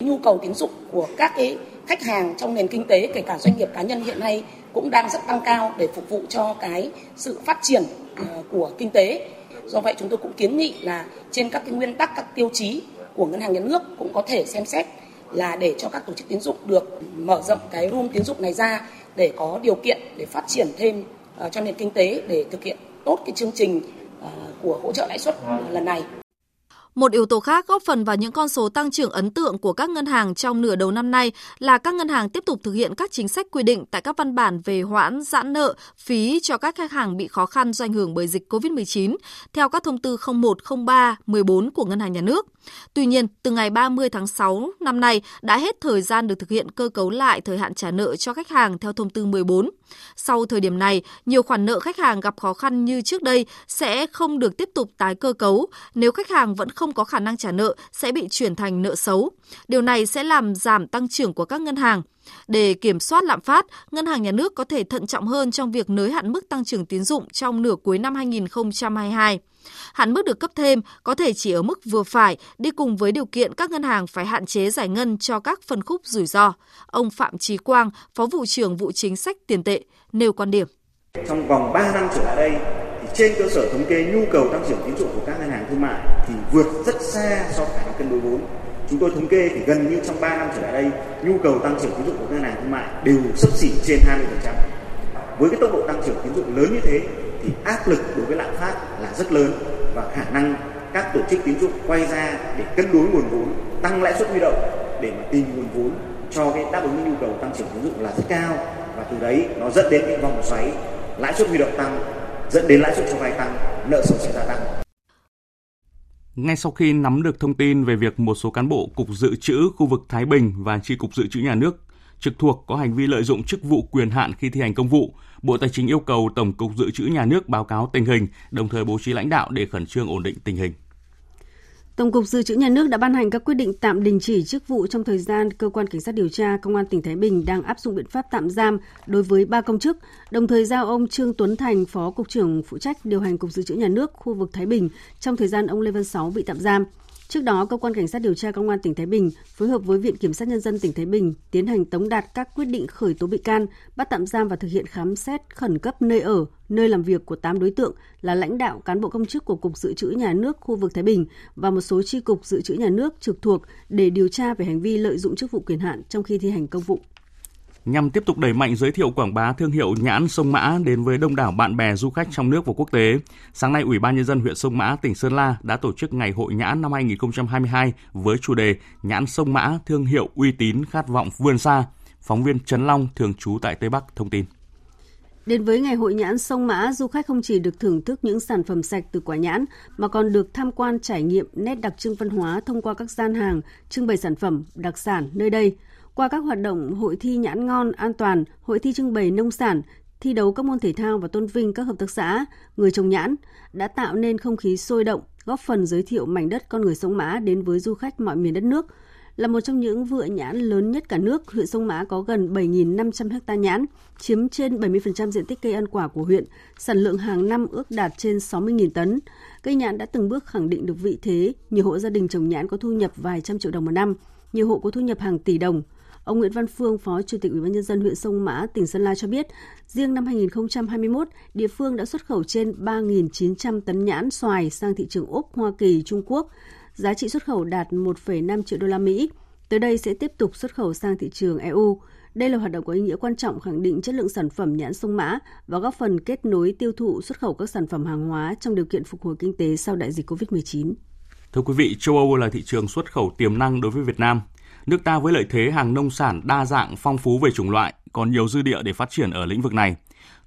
Nhu cầu tín dụng của các cái khách hàng trong nền kinh tế, kể cả doanh nghiệp cá nhân hiện nay cũng đang rất tăng cao để phục vụ cho cái sự phát triển ờ, của kinh tế. Do vậy chúng tôi cũng kiến nghị là trên các cái nguyên tắc, các tiêu chí của ngân hàng nhà nước cũng có thể xem xét là để cho các tổ chức tín dụng được mở rộng cái room tín dụng này ra để có điều kiện để phát triển thêm uh, cho nền kinh tế để thực hiện tốt cái chương trình uh, của hỗ trợ lãi suất lần này. Một yếu tố khác góp phần vào những con số tăng trưởng ấn tượng của các ngân hàng trong nửa đầu năm nay là các ngân hàng tiếp tục thực hiện các chính sách quy định tại các văn bản về hoãn giãn nợ, phí cho các khách hàng bị khó khăn do ảnh hưởng bởi dịch COVID-19 theo các thông tư 01, 03, 14 của Ngân hàng Nhà nước. Tuy nhiên, từ ngày 30 tháng 6 năm nay đã hết thời gian được thực hiện cơ cấu lại thời hạn trả nợ cho khách hàng theo thông tư 14. Sau thời điểm này, nhiều khoản nợ khách hàng gặp khó khăn như trước đây sẽ không được tiếp tục tái cơ cấu nếu khách hàng vẫn không có khả năng trả nợ sẽ bị chuyển thành nợ xấu. Điều này sẽ làm giảm tăng trưởng của các ngân hàng. Để kiểm soát lạm phát, Ngân hàng Nhà nước có thể thận trọng hơn trong việc nới hạn mức tăng trưởng tín dụng trong nửa cuối năm 2022. Hạn mức được cấp thêm có thể chỉ ở mức vừa phải, đi cùng với điều kiện các ngân hàng phải hạn chế giải ngân cho các phân khúc rủi ro. Ông Phạm Trí Quang, Phó vụ trưởng vụ chính sách tiền tệ, nêu quan điểm. Trong vòng 3 năm trở lại đây, thì trên cơ sở thống kê nhu cầu tăng trưởng tín dụng của các ngân hàng thương mại thì vượt rất xa so với khả năng cân đối vốn. Chúng tôi thống kê thì gần như trong 3 năm trở lại đây, nhu cầu tăng trưởng tín dụng của các ngân hàng thương mại đều sấp xỉ trên 20%. Với cái tốc độ tăng trưởng tín dụng lớn như thế thì áp lực đối với lạm phát là rất lớn và khả năng các tổ chức tín dụng quay ra để cân đối nguồn vốn, tăng lãi suất huy động để mà tìm nguồn vốn cho cái đáp ứng nhu cầu tăng trưởng tín dụng là rất cao và từ đấy nó dẫn đến cái vòng xoáy lãi suất huy động tăng dẫn đến lãi suất cho vay tăng, nợ xấu sẽ gia tăng. Ngay sau khi nắm được thông tin về việc một số cán bộ Cục Dự trữ khu vực Thái Bình và tri cục Dự trữ Nhà nước trực thuộc có hành vi lợi dụng chức vụ quyền hạn khi thi hành công vụ, Bộ Tài chính yêu cầu Tổng cục Dự trữ Nhà nước báo cáo tình hình, đồng thời bố trí lãnh đạo để khẩn trương ổn định tình hình. Tổng cục Dự trữ Nhà nước đã ban hành các quyết định tạm đình chỉ chức vụ trong thời gian cơ quan cảnh sát điều tra Công an tỉnh Thái Bình đang áp dụng biện pháp tạm giam đối với ba công chức, đồng thời giao ông Trương Tuấn Thành, Phó Cục trưởng phụ trách điều hành Cục Dự trữ Nhà nước khu vực Thái Bình trong thời gian ông Lê Văn Sáu bị tạm giam. Trước đó, cơ quan cảnh sát điều tra công an tỉnh Thái Bình phối hợp với Viện kiểm sát nhân dân tỉnh Thái Bình tiến hành tống đạt các quyết định khởi tố bị can, bắt tạm giam và thực hiện khám xét khẩn cấp nơi ở, nơi làm việc của 8 đối tượng là lãnh đạo cán bộ công chức của Cục Dự trữ Nhà nước khu vực Thái Bình và một số chi cục dự trữ nhà nước trực thuộc để điều tra về hành vi lợi dụng chức vụ quyền hạn trong khi thi hành công vụ nhằm tiếp tục đẩy mạnh giới thiệu quảng bá thương hiệu nhãn sông Mã đến với đông đảo bạn bè du khách trong nước và quốc tế. Sáng nay, Ủy ban nhân dân huyện Sông Mã, tỉnh Sơn La đã tổ chức ngày hội nhãn năm 2022 với chủ đề Nhãn sông Mã thương hiệu uy tín khát vọng vươn xa. Phóng viên Trấn Long thường trú tại Tây Bắc thông tin. Đến với ngày hội nhãn sông Mã, du khách không chỉ được thưởng thức những sản phẩm sạch từ quả nhãn mà còn được tham quan trải nghiệm nét đặc trưng văn hóa thông qua các gian hàng trưng bày sản phẩm đặc sản nơi đây – qua các hoạt động hội thi nhãn ngon an toàn, hội thi trưng bày nông sản, thi đấu các môn thể thao và tôn vinh các hợp tác xã, người trồng nhãn đã tạo nên không khí sôi động, góp phần giới thiệu mảnh đất con người sông Mã đến với du khách mọi miền đất nước. Là một trong những vựa nhãn lớn nhất cả nước, huyện Sông Mã có gần 7.500 ha nhãn, chiếm trên 70% diện tích cây ăn quả của huyện, sản lượng hàng năm ước đạt trên 60.000 tấn. Cây nhãn đã từng bước khẳng định được vị thế, nhiều hộ gia đình trồng nhãn có thu nhập vài trăm triệu đồng một năm, nhiều hộ có thu nhập hàng tỷ đồng – Ông Nguyễn Văn Phương, Phó Chủ tịch Ủy ban nhân dân huyện Sông Mã, tỉnh Sơn La cho biết, riêng năm 2021, địa phương đã xuất khẩu trên 3.900 tấn nhãn xoài sang thị trường Úc, Hoa Kỳ, Trung Quốc. Giá trị xuất khẩu đạt 1,5 triệu đô la Mỹ. Tới đây sẽ tiếp tục xuất khẩu sang thị trường EU. Đây là hoạt động có ý nghĩa quan trọng khẳng định chất lượng sản phẩm nhãn sông Mã và góp phần kết nối tiêu thụ xuất khẩu các sản phẩm hàng hóa trong điều kiện phục hồi kinh tế sau đại dịch COVID-19. Thưa quý vị, châu Âu là thị trường xuất khẩu tiềm năng đối với Việt Nam. Nước ta với lợi thế hàng nông sản đa dạng, phong phú về chủng loại, còn nhiều dư địa để phát triển ở lĩnh vực này.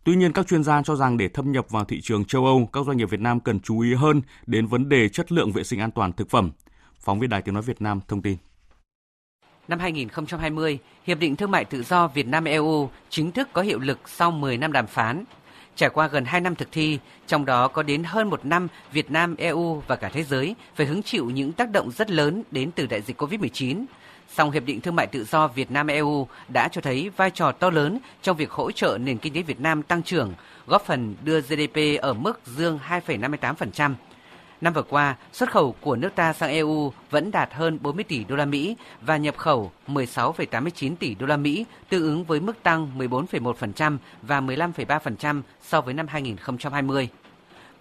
Tuy nhiên, các chuyên gia cho rằng để thâm nhập vào thị trường châu Âu, các doanh nghiệp Việt Nam cần chú ý hơn đến vấn đề chất lượng vệ sinh an toàn thực phẩm. Phóng viên Đài Tiếng Nói Việt Nam thông tin. Năm 2020, Hiệp định Thương mại Tự do Việt Nam-EU chính thức có hiệu lực sau 10 năm đàm phán. Trải qua gần 2 năm thực thi, trong đó có đến hơn một năm Việt Nam, EU và cả thế giới phải hứng chịu những tác động rất lớn đến từ đại dịch COVID-19, song Hiệp định Thương mại Tự do Việt Nam-EU đã cho thấy vai trò to lớn trong việc hỗ trợ nền kinh tế Việt Nam tăng trưởng, góp phần đưa GDP ở mức dương 2,58%. Năm vừa qua, xuất khẩu của nước ta sang EU vẫn đạt hơn 40 tỷ đô la Mỹ và nhập khẩu 16,89 tỷ đô la Mỹ, tương ứng với mức tăng 14,1% và 15,3% so với năm 2020.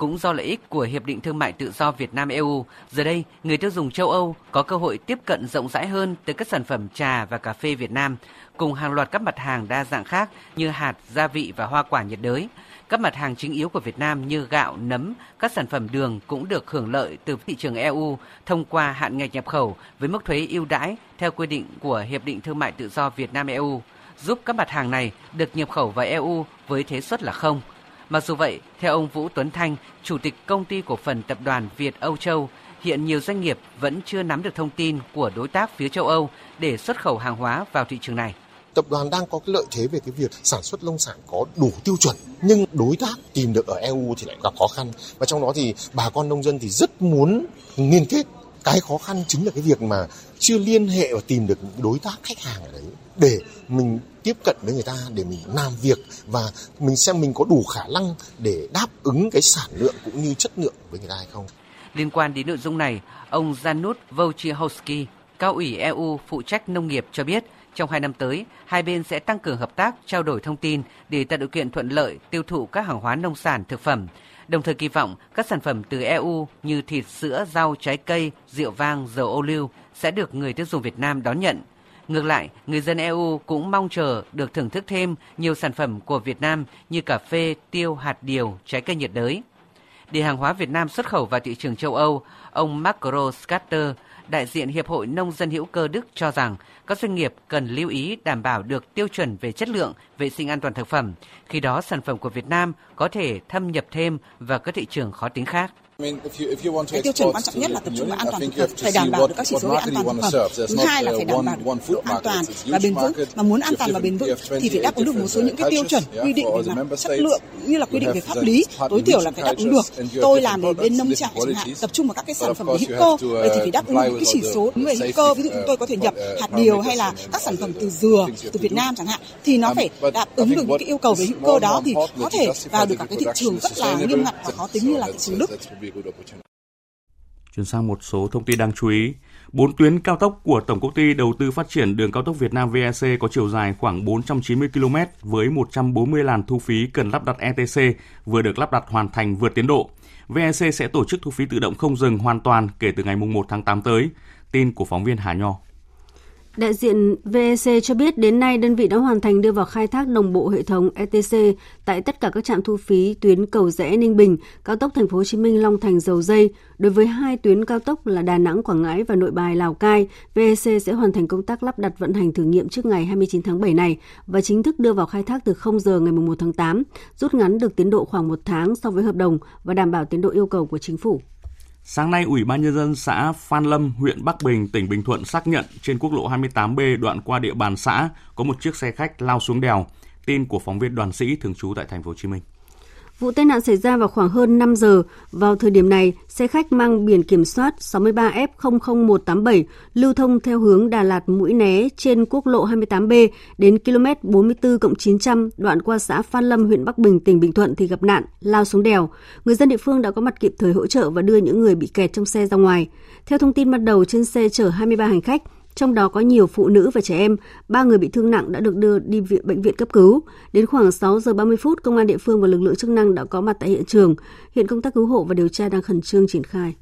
Cũng do lợi ích của Hiệp định Thương mại Tự do Việt Nam-EU, giờ đây người tiêu dùng châu Âu có cơ hội tiếp cận rộng rãi hơn tới các sản phẩm trà và cà phê Việt Nam, cùng hàng loạt các mặt hàng đa dạng khác như hạt, gia vị và hoa quả nhiệt đới. Các mặt hàng chính yếu của Việt Nam như gạo, nấm, các sản phẩm đường cũng được hưởng lợi từ thị trường EU thông qua hạn ngạch nhập khẩu với mức thuế ưu đãi theo quy định của Hiệp định Thương mại Tự do Việt Nam-EU, giúp các mặt hàng này được nhập khẩu vào EU với thuế suất là không. Mặc dù vậy, theo ông Vũ Tuấn Thanh, Chủ tịch Công ty Cổ phần Tập đoàn Việt Âu Châu, hiện nhiều doanh nghiệp vẫn chưa nắm được thông tin của đối tác phía châu Âu để xuất khẩu hàng hóa vào thị trường này. Tập đoàn đang có cái lợi thế về cái việc sản xuất nông sản có đủ tiêu chuẩn nhưng đối tác tìm được ở EU thì lại gặp khó khăn. Và trong đó thì bà con nông dân thì rất muốn liên kết. Cái khó khăn chính là cái việc mà chưa liên hệ và tìm được đối tác khách hàng ở đấy để mình tiếp cận với người ta để mình làm việc và mình xem mình có đủ khả năng để đáp ứng cái sản lượng cũng như chất lượng với người ta hay không. Liên quan đến nội dung này, ông Janusz Wojciechowski, cao ủy EU phụ trách nông nghiệp cho biết, trong hai năm tới, hai bên sẽ tăng cường hợp tác, trao đổi thông tin để tạo điều kiện thuận lợi tiêu thụ các hàng hóa nông sản, thực phẩm, đồng thời kỳ vọng các sản phẩm từ EU như thịt, sữa, rau, trái cây, rượu vang, dầu ô liu sẽ được người tiêu dùng Việt Nam đón nhận. Ngược lại, người dân EU cũng mong chờ được thưởng thức thêm nhiều sản phẩm của Việt Nam như cà phê, tiêu, hạt điều, trái cây nhiệt đới. Để hàng hóa Việt Nam xuất khẩu vào thị trường châu Âu, ông Marco Scatter, đại diện Hiệp hội Nông dân hữu cơ Đức cho rằng các doanh nghiệp cần lưu ý đảm bảo được tiêu chuẩn về chất lượng, vệ sinh an toàn thực phẩm. Khi đó sản phẩm của Việt Nam có thể thâm nhập thêm vào các thị trường khó tính khác. Cái tiêu chuẩn quan trọng nhất là tập trung vào an toàn thực phẩm, phải đảm bảo được các chỉ số về an toàn thực phẩm. Thứ hai là phải đảm bảo được an toàn và bền vững. Mà muốn an toàn và bền vững thì phải đáp ứng được một số những cái tiêu chuẩn quy định về mặt chất lượng như là quy định về pháp lý, tối thiểu là phải đáp ứng được. Tôi làm ở bên nông trại chẳng hạn, tập trung vào các cái sản phẩm về hữu cơ, vậy thì phải đáp ứng được cái chỉ số về hữu cơ. Ví dụ chúng tôi có thể nhập hạt điều hay là các sản phẩm từ dừa từ Việt Nam chẳng hạn thì nó phải đáp ứng được những cái yêu cầu về hữu cơ đó thì có thể vào được cả cái thị trường rất là nghiêm ngặt và khó tính như là thị trường Đức. Chuyển sang một số thông tin đáng chú ý. Bốn tuyến cao tốc của Tổng công ty Đầu tư Phát triển Đường cao tốc Việt Nam VEC có chiều dài khoảng 490 km với 140 làn thu phí cần lắp đặt ETC vừa được lắp đặt hoàn thành vượt tiến độ. VEC sẽ tổ chức thu phí tự động không dừng hoàn toàn kể từ ngày 1 tháng 8 tới. Tin của phóng viên Hà Nho. Đại diện VEC cho biết đến nay đơn vị đã hoàn thành đưa vào khai thác đồng bộ hệ thống ETC tại tất cả các trạm thu phí tuyến cầu rẽ Ninh Bình, cao tốc Thành phố Hồ Chí Minh Long Thành Dầu Dây. Đối với hai tuyến cao tốc là Đà Nẵng Quảng Ngãi và Nội Bài Lào Cai, VEC sẽ hoàn thành công tác lắp đặt vận hành thử nghiệm trước ngày 29 tháng 7 này và chính thức đưa vào khai thác từ 0 giờ ngày 1 tháng 8, rút ngắn được tiến độ khoảng một tháng so với hợp đồng và đảm bảo tiến độ yêu cầu của chính phủ. Sáng nay, Ủy ban Nhân dân xã Phan Lâm, huyện Bắc Bình, tỉnh Bình Thuận xác nhận trên quốc lộ 28B đoạn qua địa bàn xã có một chiếc xe khách lao xuống đèo. Tin của phóng viên đoàn sĩ thường trú tại thành phố Hồ Chí Minh. Vụ tai nạn xảy ra vào khoảng hơn 5 giờ. Vào thời điểm này, xe khách mang biển kiểm soát 63F00187 lưu thông theo hướng Đà Lạt Mũi Né trên quốc lộ 28B đến km 44 900 đoạn qua xã Phan Lâm, huyện Bắc Bình, tỉnh Bình Thuận thì gặp nạn, lao xuống đèo. Người dân địa phương đã có mặt kịp thời hỗ trợ và đưa những người bị kẹt trong xe ra ngoài. Theo thông tin ban đầu, trên xe chở 23 hành khách, trong đó có nhiều phụ nữ và trẻ em, ba người bị thương nặng đã được đưa đi viện, bệnh viện cấp cứu. Đến khoảng 6 giờ 30 phút, công an địa phương và lực lượng chức năng đã có mặt tại hiện trường. Hiện công tác cứu hộ và điều tra đang khẩn trương triển khai.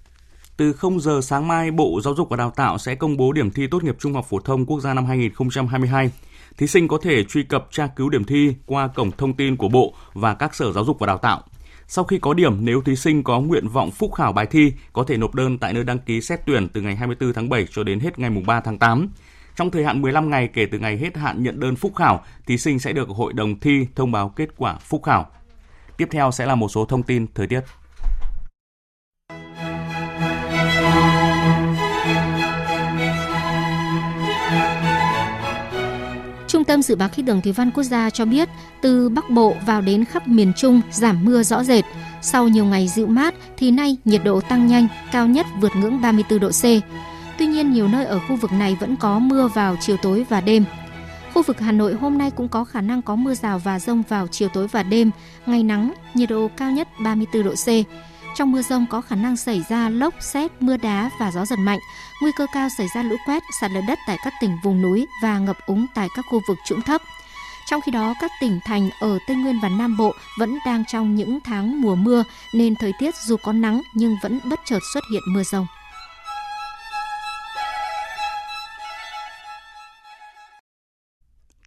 Từ 0 giờ sáng mai, Bộ Giáo dục và Đào tạo sẽ công bố điểm thi tốt nghiệp trung học phổ thông quốc gia năm 2022. Thí sinh có thể truy cập tra cứu điểm thi qua cổng thông tin của Bộ và các sở giáo dục và đào tạo. Sau khi có điểm, nếu thí sinh có nguyện vọng phúc khảo bài thi, có thể nộp đơn tại nơi đăng ký xét tuyển từ ngày 24 tháng 7 cho đến hết ngày 3 tháng 8. Trong thời hạn 15 ngày kể từ ngày hết hạn nhận đơn phúc khảo, thí sinh sẽ được hội đồng thi thông báo kết quả phúc khảo. Tiếp theo sẽ là một số thông tin thời tiết. Tâm Dự báo Khí tượng Thủy văn Quốc gia cho biết, từ Bắc Bộ vào đến khắp miền Trung giảm mưa rõ rệt. Sau nhiều ngày dịu mát thì nay nhiệt độ tăng nhanh, cao nhất vượt ngưỡng 34 độ C. Tuy nhiên, nhiều nơi ở khu vực này vẫn có mưa vào chiều tối và đêm. Khu vực Hà Nội hôm nay cũng có khả năng có mưa rào và rông vào chiều tối và đêm, ngày nắng, nhiệt độ cao nhất 34 độ C. Trong mưa rông có khả năng xảy ra lốc, xét, mưa đá và gió giật mạnh. Nguy cơ cao xảy ra lũ quét, sạt lở đất tại các tỉnh vùng núi và ngập úng tại các khu vực trũng thấp. Trong khi đó, các tỉnh thành ở Tây Nguyên và Nam Bộ vẫn đang trong những tháng mùa mưa nên thời tiết dù có nắng nhưng vẫn bất chợt xuất hiện mưa rông.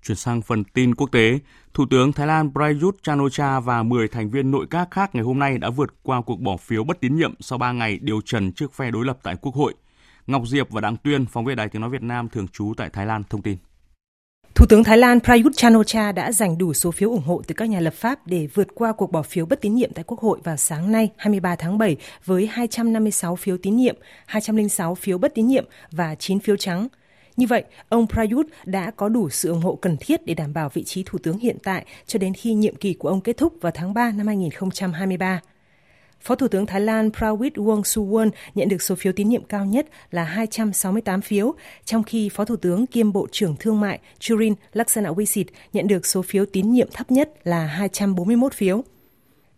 Chuyển sang phần tin quốc tế, Thủ tướng Thái Lan Prayut Chan-o-cha và 10 thành viên nội các khác ngày hôm nay đã vượt qua cuộc bỏ phiếu bất tín nhiệm sau 3 ngày điều trần trước phe đối lập tại Quốc hội. Ngọc Diệp và Đặng Tuyên, phóng viên Đài Tiếng Nói Việt Nam thường trú tại Thái Lan thông tin. Thủ tướng Thái Lan Prayut Chan-o-cha đã giành đủ số phiếu ủng hộ từ các nhà lập pháp để vượt qua cuộc bỏ phiếu bất tín nhiệm tại Quốc hội vào sáng nay 23 tháng 7 với 256 phiếu tín nhiệm, 206 phiếu bất tín nhiệm và 9 phiếu trắng – như vậy, ông Prayut đã có đủ sự ủng hộ cần thiết để đảm bảo vị trí thủ tướng hiện tại cho đến khi nhiệm kỳ của ông kết thúc vào tháng 3 năm 2023. Phó Thủ tướng Thái Lan Prawit Wongsuwon nhận được số phiếu tín nhiệm cao nhất là 268 phiếu, trong khi Phó Thủ tướng kiêm Bộ trưởng Thương mại Churin Laksanawisit nhận được số phiếu tín nhiệm thấp nhất là 241 phiếu.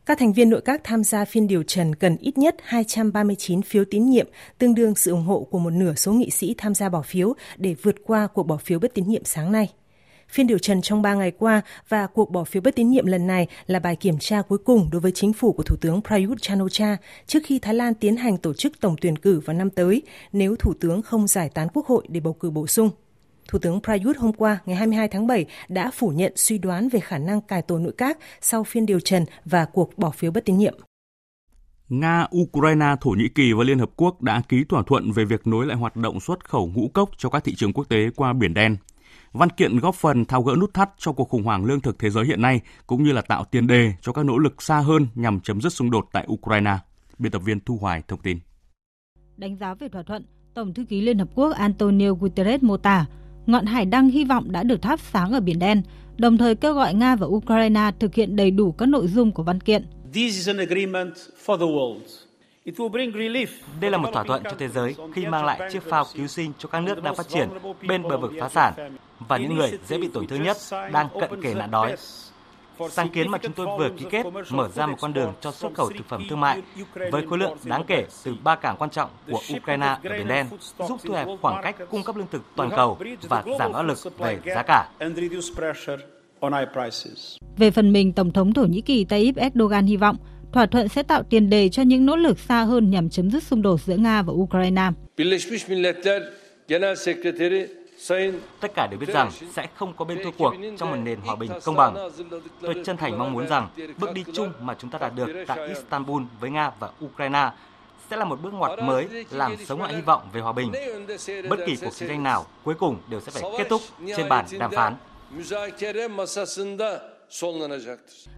Các thành viên nội các tham gia phiên điều trần cần ít nhất 239 phiếu tín nhiệm, tương đương sự ủng hộ của một nửa số nghị sĩ tham gia bỏ phiếu để vượt qua cuộc bỏ phiếu bất tín nhiệm sáng nay. Phiên điều trần trong 3 ngày qua và cuộc bỏ phiếu bất tín nhiệm lần này là bài kiểm tra cuối cùng đối với chính phủ của Thủ tướng Prayut Chan-o-cha trước khi Thái Lan tiến hành tổ chức tổng tuyển cử vào năm tới nếu Thủ tướng không giải tán quốc hội để bầu cử bổ sung. Thủ tướng Prayut hôm qua, ngày 22 tháng 7, đã phủ nhận suy đoán về khả năng cải tổ nội các sau phiên điều trần và cuộc bỏ phiếu bất tín nhiệm. Nga, Ukraine, Thổ Nhĩ Kỳ và Liên Hợp Quốc đã ký thỏa thuận về việc nối lại hoạt động xuất khẩu ngũ cốc cho các thị trường quốc tế qua Biển Đen. Văn kiện góp phần tháo gỡ nút thắt cho cuộc khủng hoảng lương thực thế giới hiện nay, cũng như là tạo tiền đề cho các nỗ lực xa hơn nhằm chấm dứt xung đột tại Ukraine. Biên tập viên Thu Hoài thông tin. Đánh giá về thỏa thuận, Tổng thư ký Liên Hợp Quốc Antonio Guterres mô tả ngọn hải đăng hy vọng đã được thắp sáng ở Biển Đen, đồng thời kêu gọi Nga và Ukraine thực hiện đầy đủ các nội dung của văn kiện. Đây là một thỏa thuận cho thế giới khi mang lại chiếc phao cứu sinh cho các nước đang phát triển bên bờ vực phá sản và những người dễ bị tổn thương nhất đang cận kề nạn đói. Sáng kiến mà chúng tôi vừa ký kết mở ra một con đường cho xuất khẩu thực phẩm thương mại với khối lượng đáng kể từ ba cảng quan trọng của Ukraine ở Biển Đen, giúp thu hẹp khoảng cách cung cấp lương thực toàn cầu và giảm áp lực về giá cả. Về phần mình, Tổng thống Thổ Nhĩ Kỳ Tayyip Erdogan hy vọng thỏa thuận sẽ tạo tiền đề cho những nỗ lực xa hơn nhằm chấm dứt xung đột giữa Nga và Ukraine. Tất cả đều biết rằng sẽ không có bên thua cuộc trong một nền hòa bình công bằng. Tôi chân thành mong muốn rằng bước đi chung mà chúng ta đạt được tại Istanbul với Nga và Ukraine sẽ là một bước ngoặt mới làm sống lại hy vọng về hòa bình. Bất kỳ cuộc chiến tranh nào cuối cùng đều sẽ phải kết thúc trên bàn đàm phán.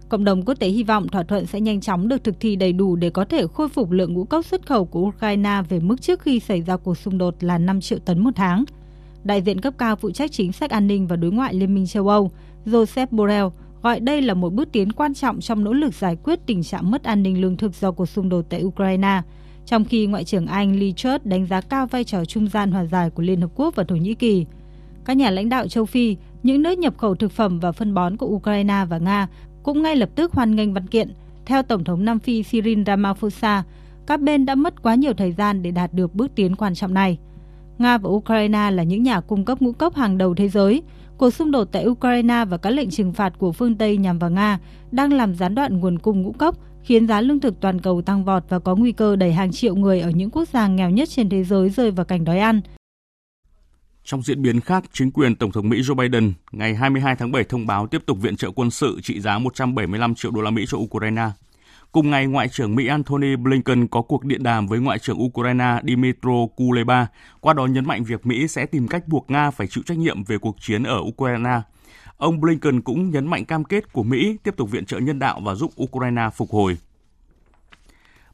Cộng đồng quốc tế hy vọng thỏa thuận sẽ nhanh chóng được thực thi đầy đủ để có thể khôi phục lượng ngũ cốc xuất khẩu của Ukraine về mức trước khi xảy ra cuộc xung đột là 5 triệu tấn một tháng. Đại diện cấp cao phụ trách chính sách an ninh và đối ngoại Liên minh châu Âu, Joseph Borrell, gọi đây là một bước tiến quan trọng trong nỗ lực giải quyết tình trạng mất an ninh lương thực do cuộc xung đột tại Ukraine. Trong khi Ngoại trưởng Anh Liz Truss đánh giá cao vai trò trung gian hòa giải của Liên Hợp Quốc và Thổ Nhĩ Kỳ. Các nhà lãnh đạo châu Phi, những nước nhập khẩu thực phẩm và phân bón của Ukraine và Nga cũng ngay lập tức hoan nghênh văn kiện. Theo Tổng thống Nam Phi Cyril Ramaphosa, các bên đã mất quá nhiều thời gian để đạt được bước tiến quan trọng này. Nga và Ukraine là những nhà cung cấp ngũ cốc hàng đầu thế giới. Cuộc xung đột tại Ukraine và các lệnh trừng phạt của phương Tây nhằm vào Nga đang làm gián đoạn nguồn cung ngũ cốc, khiến giá lương thực toàn cầu tăng vọt và có nguy cơ đẩy hàng triệu người ở những quốc gia nghèo nhất trên thế giới rơi vào cảnh đói ăn. Trong diễn biến khác, chính quyền Tổng thống Mỹ Joe Biden ngày 22 tháng 7 thông báo tiếp tục viện trợ quân sự trị giá 175 triệu đô la Mỹ cho Ukraine. Cùng ngày, Ngoại trưởng Mỹ Antony Blinken có cuộc điện đàm với Ngoại trưởng Ukraine Dmytro Kuleba, qua đó nhấn mạnh việc Mỹ sẽ tìm cách buộc Nga phải chịu trách nhiệm về cuộc chiến ở Ukraine. Ông Blinken cũng nhấn mạnh cam kết của Mỹ tiếp tục viện trợ nhân đạo và giúp Ukraine phục hồi.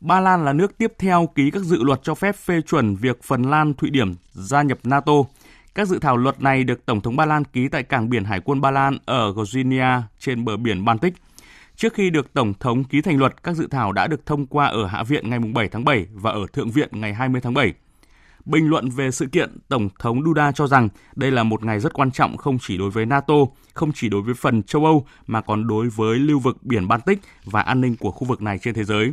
Ba Lan là nước tiếp theo ký các dự luật cho phép phê chuẩn việc Phần Lan, Thụy Điển gia nhập NATO. Các dự thảo luật này được Tổng thống Ba Lan ký tại cảng biển Hải quân Ba Lan ở Virginia trên bờ biển Baltic. Trước khi được Tổng thống ký thành luật, các dự thảo đã được thông qua ở Hạ viện ngày 7 tháng 7 và ở Thượng viện ngày 20 tháng 7. Bình luận về sự kiện, Tổng thống Duda cho rằng đây là một ngày rất quan trọng không chỉ đối với NATO, không chỉ đối với phần châu Âu mà còn đối với lưu vực biển Baltic và an ninh của khu vực này trên thế giới.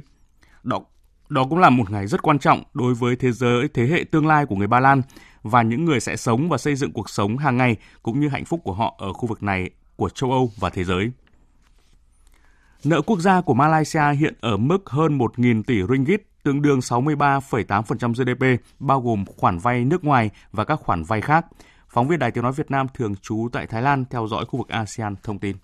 Đó, đó cũng là một ngày rất quan trọng đối với thế giới thế hệ tương lai của người Ba Lan và những người sẽ sống và xây dựng cuộc sống hàng ngày cũng như hạnh phúc của họ ở khu vực này của châu Âu và thế giới. Nợ quốc gia của Malaysia hiện ở mức hơn 1.000 tỷ ringgit, tương đương 63,8% GDP, bao gồm khoản vay nước ngoài và các khoản vay khác. Phóng viên Đài Tiếng Nói Việt Nam thường trú tại Thái Lan theo dõi khu vực ASEAN thông tin.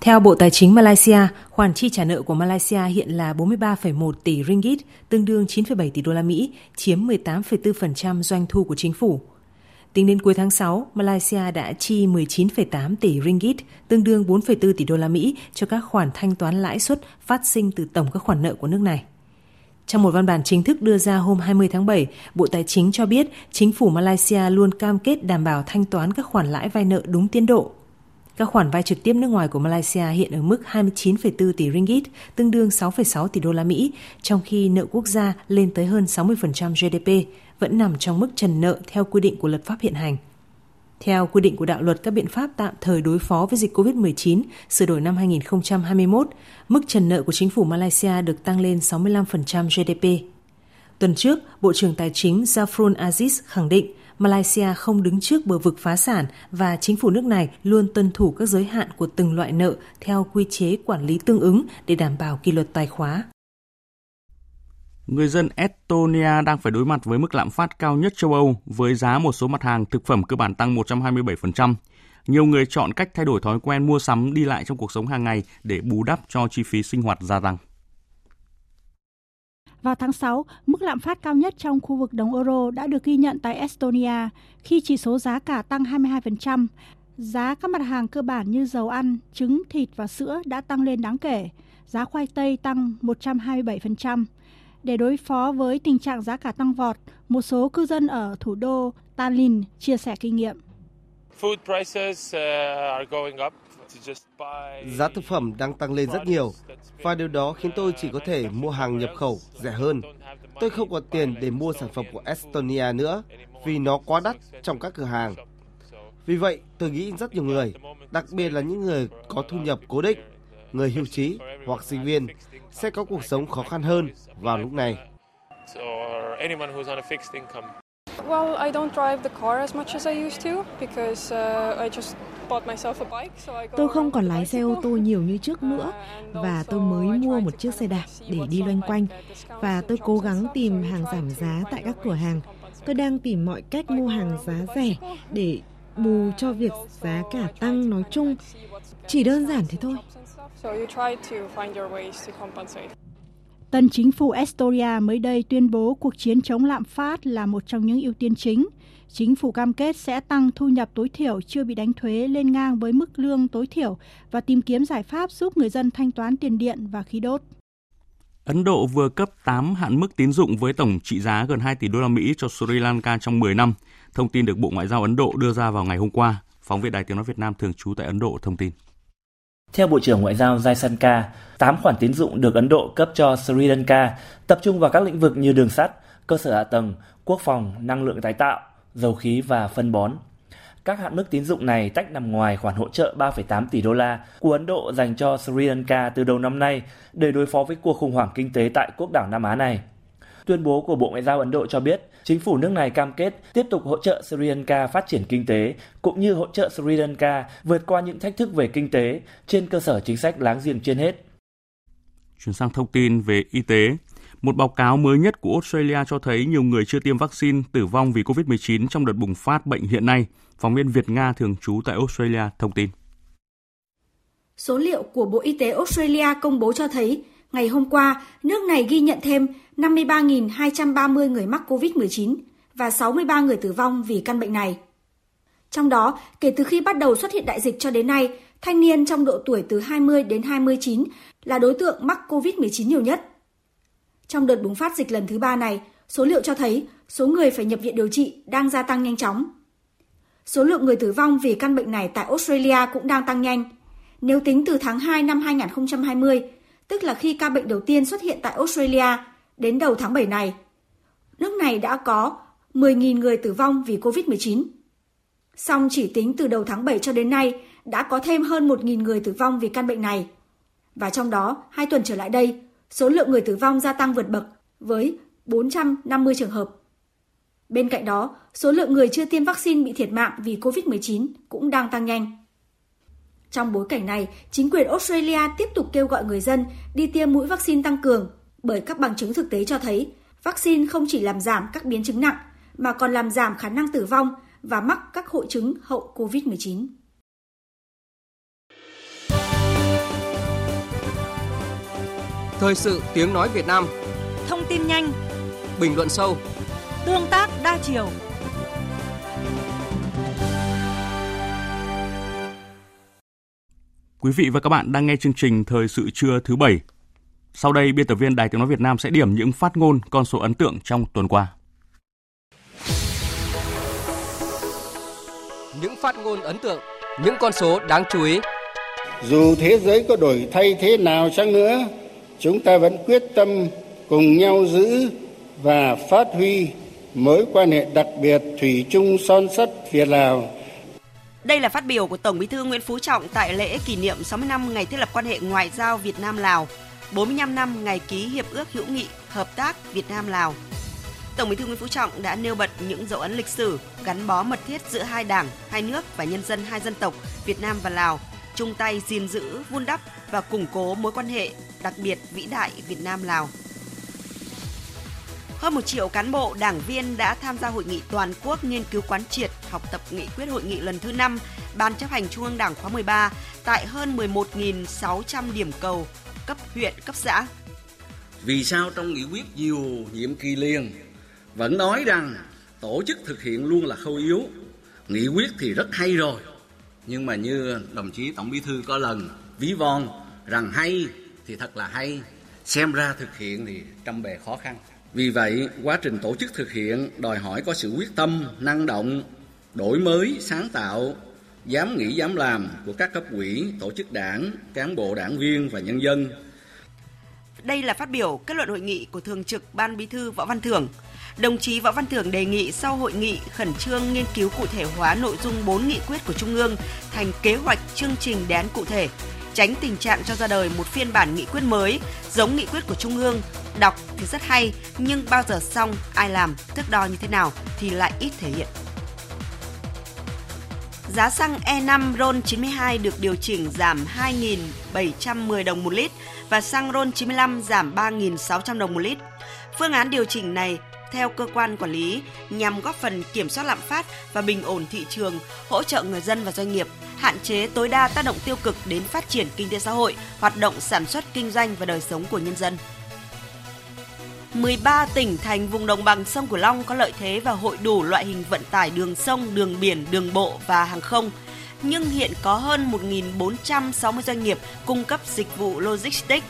Theo Bộ Tài chính Malaysia, khoản chi trả nợ của Malaysia hiện là 43,1 tỷ ringgit, tương đương 9,7 tỷ đô la Mỹ, chiếm 18,4% doanh thu của chính phủ. Tính đến cuối tháng 6, Malaysia đã chi 19,8 tỷ ringgit, tương đương 4,4 tỷ đô la Mỹ cho các khoản thanh toán lãi suất phát sinh từ tổng các khoản nợ của nước này. Trong một văn bản chính thức đưa ra hôm 20 tháng 7, Bộ Tài chính cho biết chính phủ Malaysia luôn cam kết đảm bảo thanh toán các khoản lãi vay nợ đúng tiến độ. Các khoản vay trực tiếp nước ngoài của Malaysia hiện ở mức 29,4 tỷ ringgit, tương đương 6,6 tỷ đô la Mỹ, trong khi nợ quốc gia lên tới hơn 60% GDP, vẫn nằm trong mức trần nợ theo quy định của luật pháp hiện hành. Theo quy định của đạo luật các biện pháp tạm thời đối phó với dịch COVID-19 sửa đổi năm 2021, mức trần nợ của chính phủ Malaysia được tăng lên 65% GDP. Tuần trước, Bộ trưởng Tài chính Zafrul Aziz khẳng định Malaysia không đứng trước bờ vực phá sản và chính phủ nước này luôn tuân thủ các giới hạn của từng loại nợ theo quy chế quản lý tương ứng để đảm bảo kỷ luật tài khóa. Người dân Estonia đang phải đối mặt với mức lạm phát cao nhất châu Âu với giá một số mặt hàng thực phẩm cơ bản tăng 127%. Nhiều người chọn cách thay đổi thói quen mua sắm đi lại trong cuộc sống hàng ngày để bù đắp cho chi phí sinh hoạt gia tăng. Vào tháng 6, mức lạm phát cao nhất trong khu vực đồng euro đã được ghi nhận tại Estonia khi chỉ số giá cả tăng 22%. Giá các mặt hàng cơ bản như dầu ăn, trứng, thịt và sữa đã tăng lên đáng kể. Giá khoai tây tăng 127%. Để đối phó với tình trạng giá cả tăng vọt, một số cư dân ở thủ đô Tallinn chia sẻ kinh nghiệm. Uh, giá thực phẩm đang tăng lên rất nhiều và điều đó khiến tôi chỉ có thể mua hàng nhập khẩu rẻ hơn. Tôi không có tiền để mua sản phẩm của Estonia nữa vì nó quá đắt trong các cửa hàng. Vì vậy, tôi nghĩ rất nhiều người, đặc biệt là những người có thu nhập cố định, người hưu trí hoặc sinh viên sẽ có cuộc sống khó khăn hơn vào lúc này. Well, I don't drive the car as much as I used to because uh, I just Tôi không còn lái xe ô tô nhiều như trước nữa và tôi mới mua một chiếc xe đạp để đi loanh quanh và tôi cố gắng tìm hàng giảm giá tại các cửa hàng. Tôi đang tìm mọi cách mua hàng giá rẻ để bù cho việc giá cả tăng nói chung. Chỉ đơn giản thế thôi. Tân chính phủ Estonia mới đây tuyên bố cuộc chiến chống lạm phát là một trong những ưu tiên chính. Chính phủ cam kết sẽ tăng thu nhập tối thiểu chưa bị đánh thuế lên ngang với mức lương tối thiểu và tìm kiếm giải pháp giúp người dân thanh toán tiền điện và khí đốt. Ấn Độ vừa cấp 8 hạn mức tín dụng với tổng trị giá gần 2 tỷ đô la Mỹ cho Sri Lanka trong 10 năm. Thông tin được Bộ Ngoại giao Ấn Độ đưa ra vào ngày hôm qua. Phóng viên Đài Tiếng nói Việt Nam thường trú tại Ấn Độ thông tin. Theo Bộ trưởng Ngoại giao Jaisankar, 8 khoản tín dụng được Ấn Độ cấp cho Sri Lanka tập trung vào các lĩnh vực như đường sắt, cơ sở hạ tầng, quốc phòng, năng lượng tái tạo, dầu khí và phân bón. Các hạn mức tín dụng này tách nằm ngoài khoản hỗ trợ 3,8 tỷ đô la của Ấn Độ dành cho Sri Lanka từ đầu năm nay để đối phó với cuộc khủng hoảng kinh tế tại quốc đảo Nam Á này. Tuyên bố của Bộ Ngoại giao Ấn Độ cho biết, chính phủ nước này cam kết tiếp tục hỗ trợ Sri Lanka phát triển kinh tế, cũng như hỗ trợ Sri Lanka vượt qua những thách thức về kinh tế trên cơ sở chính sách láng giềng trên hết. Chuyển sang thông tin về y tế. Một báo cáo mới nhất của Australia cho thấy nhiều người chưa tiêm vaccine tử vong vì COVID-19 trong đợt bùng phát bệnh hiện nay. Phóng viên Việt Nga thường trú tại Australia thông tin. Số liệu của Bộ Y tế Australia công bố cho thấy Ngày hôm qua, nước này ghi nhận thêm 53.230 người mắc COVID-19 và 63 người tử vong vì căn bệnh này. Trong đó, kể từ khi bắt đầu xuất hiện đại dịch cho đến nay, thanh niên trong độ tuổi từ 20 đến 29 là đối tượng mắc COVID-19 nhiều nhất. Trong đợt bùng phát dịch lần thứ ba này, số liệu cho thấy số người phải nhập viện điều trị đang gia tăng nhanh chóng. Số lượng người tử vong vì căn bệnh này tại Australia cũng đang tăng nhanh. Nếu tính từ tháng 2 năm 2020, tức là khi ca bệnh đầu tiên xuất hiện tại Australia đến đầu tháng 7 này. Nước này đã có 10.000 người tử vong vì COVID-19. Song chỉ tính từ đầu tháng 7 cho đến nay đã có thêm hơn 1.000 người tử vong vì căn bệnh này. Và trong đó, hai tuần trở lại đây, số lượng người tử vong gia tăng vượt bậc với 450 trường hợp. Bên cạnh đó, số lượng người chưa tiêm vaccine bị thiệt mạng vì COVID-19 cũng đang tăng nhanh. Trong bối cảnh này, chính quyền Australia tiếp tục kêu gọi người dân đi tiêm mũi vaccine tăng cường bởi các bằng chứng thực tế cho thấy vaccine không chỉ làm giảm các biến chứng nặng mà còn làm giảm khả năng tử vong và mắc các hội chứng hậu COVID-19. Thời sự tiếng nói Việt Nam. Thông tin nhanh. Bình luận sâu. Tương tác đa chiều Quý vị và các bạn đang nghe chương trình Thời sự trưa thứ bảy. Sau đây, biên tập viên Đài Tiếng Nói Việt Nam sẽ điểm những phát ngôn con số ấn tượng trong tuần qua. Những phát ngôn ấn tượng, những con số đáng chú ý. Dù thế giới có đổi thay thế nào chăng nữa, chúng ta vẫn quyết tâm cùng nhau giữ và phát huy mối quan hệ đặc biệt thủy chung son sắt Việt Lào đây là phát biểu của Tổng Bí thư Nguyễn Phú Trọng tại lễ kỷ niệm 60 năm ngày thiết lập quan hệ ngoại giao Việt Nam Lào, 45 năm ngày ký hiệp ước hữu nghị hợp tác Việt Nam Lào. Tổng Bí thư Nguyễn Phú Trọng đã nêu bật những dấu ấn lịch sử gắn bó mật thiết giữa hai đảng, hai nước và nhân dân hai dân tộc Việt Nam và Lào, chung tay gìn giữ, vun đắp và củng cố mối quan hệ đặc biệt vĩ đại Việt Nam Lào. Hơn một triệu cán bộ, đảng viên đã tham gia hội nghị toàn quốc nghiên cứu quán triệt, học tập nghị quyết hội nghị lần thứ 5 Ban chấp hành Trung ương Đảng khóa 13 tại hơn 11.600 điểm cầu cấp huyện, cấp xã. Vì sao trong nghị quyết nhiều nhiệm kỳ liền vẫn nói rằng tổ chức thực hiện luôn là khâu yếu, nghị quyết thì rất hay rồi. Nhưng mà như đồng chí Tổng Bí thư có lần ví von rằng hay thì thật là hay, xem ra thực hiện thì trăm bề khó khăn. Vì vậy, quá trình tổ chức thực hiện đòi hỏi có sự quyết tâm, năng động, đổi mới, sáng tạo, dám nghĩ dám làm của các cấp quỹ, tổ chức đảng, cán bộ đảng viên và nhân dân. Đây là phát biểu kết luận hội nghị của Thường trực Ban Bí thư Võ Văn Thưởng. Đồng chí Võ Văn Thưởng đề nghị sau hội nghị khẩn trương nghiên cứu cụ thể hóa nội dung 4 nghị quyết của Trung ương thành kế hoạch chương trình đề án cụ thể, tránh tình trạng cho ra đời một phiên bản nghị quyết mới giống nghị quyết của Trung ương, đọc thì rất hay nhưng bao giờ xong ai làm, thước đo như thế nào thì lại ít thể hiện. Giá xăng E5 RON 92 được điều chỉnh giảm 2.710 đồng một lít và xăng RON 95 giảm 3.600 đồng một lít. Phương án điều chỉnh này theo cơ quan quản lý nhằm góp phần kiểm soát lạm phát và bình ổn thị trường, hỗ trợ người dân và doanh nghiệp, hạn chế tối đa tác động tiêu cực đến phát triển kinh tế xã hội, hoạt động sản xuất kinh doanh và đời sống của nhân dân. 13 tỉnh thành vùng đồng bằng sông Cửu Long có lợi thế và hội đủ loại hình vận tải đường sông, đường biển, đường bộ và hàng không. Nhưng hiện có hơn 1.460 doanh nghiệp cung cấp dịch vụ logistics.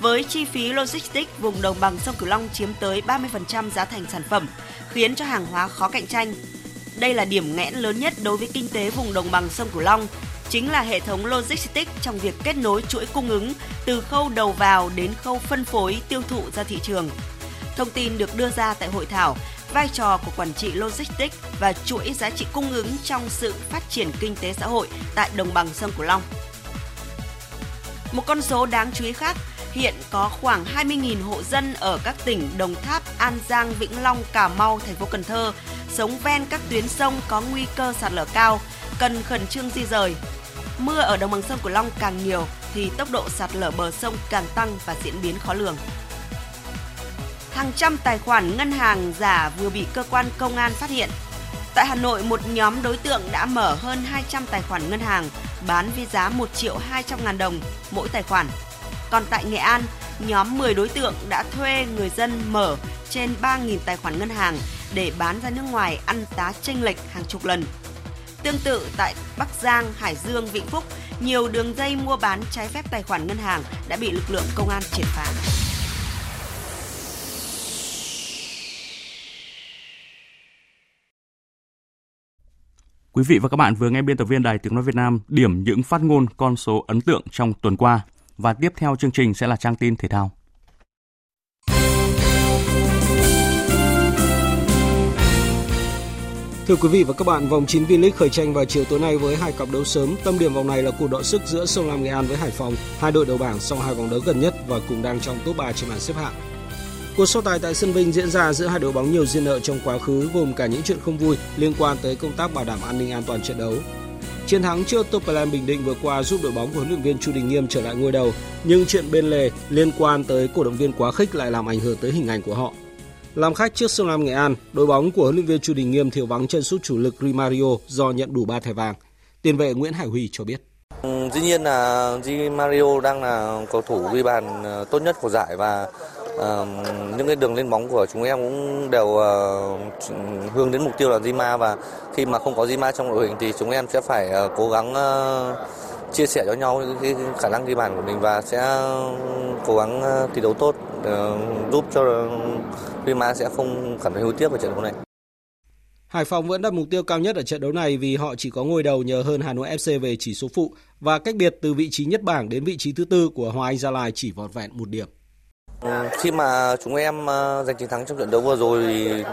Với chi phí logistics, vùng đồng bằng sông Cửu Long chiếm tới 30% giá thành sản phẩm, khiến cho hàng hóa khó cạnh tranh. Đây là điểm nghẽn lớn nhất đối với kinh tế vùng đồng bằng sông Cửu Long, chính là hệ thống logistics trong việc kết nối chuỗi cung ứng từ khâu đầu vào đến khâu phân phối tiêu thụ ra thị trường. Thông tin được đưa ra tại hội thảo vai trò của quản trị logistics và chuỗi giá trị cung ứng trong sự phát triển kinh tế xã hội tại đồng bằng sông Cửu Long. Một con số đáng chú ý khác, hiện có khoảng 20.000 hộ dân ở các tỉnh Đồng Tháp, An Giang, Vĩnh Long, Cà Mau, thành phố Cần Thơ sống ven các tuyến sông có nguy cơ sạt lở cao, cần khẩn trương di rời. Mưa ở đồng bằng sông Cửu Long càng nhiều thì tốc độ sạt lở bờ sông càng tăng và diễn biến khó lường hàng trăm tài khoản ngân hàng giả vừa bị cơ quan công an phát hiện. Tại Hà Nội, một nhóm đối tượng đã mở hơn 200 tài khoản ngân hàng bán với giá 1 triệu 200 ngàn đồng mỗi tài khoản. Còn tại Nghệ An, nhóm 10 đối tượng đã thuê người dân mở trên 3.000 tài khoản ngân hàng để bán ra nước ngoài ăn tá chênh lệch hàng chục lần. Tương tự tại Bắc Giang, Hải Dương, Vĩnh Phúc, nhiều đường dây mua bán trái phép tài khoản ngân hàng đã bị lực lượng công an triệt phá. Quý vị và các bạn vừa nghe biên tập viên Đài Tiếng Nói Việt Nam điểm những phát ngôn con số ấn tượng trong tuần qua. Và tiếp theo chương trình sẽ là trang tin thể thao. Thưa quý vị và các bạn, vòng 9 V-League khởi tranh vào chiều tối nay với hai cặp đấu sớm. Tâm điểm vòng này là cuộc đọ sức giữa Sông Lam Nghệ An với Hải Phòng, hai đội đầu bảng sau hai vòng đấu gần nhất và cùng đang trong top 3 trên bảng xếp hạng. Cuộc so tài tại sân Vinh diễn ra giữa hai đội bóng nhiều duyên nợ trong quá khứ gồm cả những chuyện không vui liên quan tới công tác bảo đảm an ninh an toàn trận đấu. Chiến thắng trước Topelem Bình Định vừa qua giúp đội bóng của huấn luyện viên Chu Đình Nghiêm trở lại ngôi đầu, nhưng chuyện bên lề liên quan tới cổ động viên quá khích lại làm ảnh hưởng tới hình ảnh của họ. Làm khách trước Sông Lam Nghệ An, đội bóng của huấn luyện viên Chu Đình Nghiêm thiếu vắng chân sút chủ lực Rimario do nhận đủ 3 thẻ vàng. Tiền vệ Nguyễn Hải Huy cho biết. Dĩ nhiên là Di Mario đang là cầu thủ ghi bàn ờ, tốt nhất của giải và uh, những cái đường lên bóng của chúng em cũng đều uh, hướng đến mục tiêu là Zima và khi mà không có Zima trong đội hình thì chúng em sẽ phải uh, cố gắng uh, chia sẻ cho nhau cái khả năng ghi bàn của mình và sẽ cố gắng uh, thi đấu tốt uh, giúp cho Zima sẽ không cảm thấy hối tiếc ở trận đấu này. Hải Phòng vẫn đặt mục tiêu cao nhất ở trận đấu này vì họ chỉ có ngôi đầu nhờ hơn Hà Nội FC về chỉ số phụ và cách biệt từ vị trí nhất bảng đến vị trí thứ tư của Hoàng Anh Gia Lai chỉ vỏn vẹn một điểm. Ừ, khi mà chúng em ờ, giành chiến thắng trong trận đấu vừa rồi thì,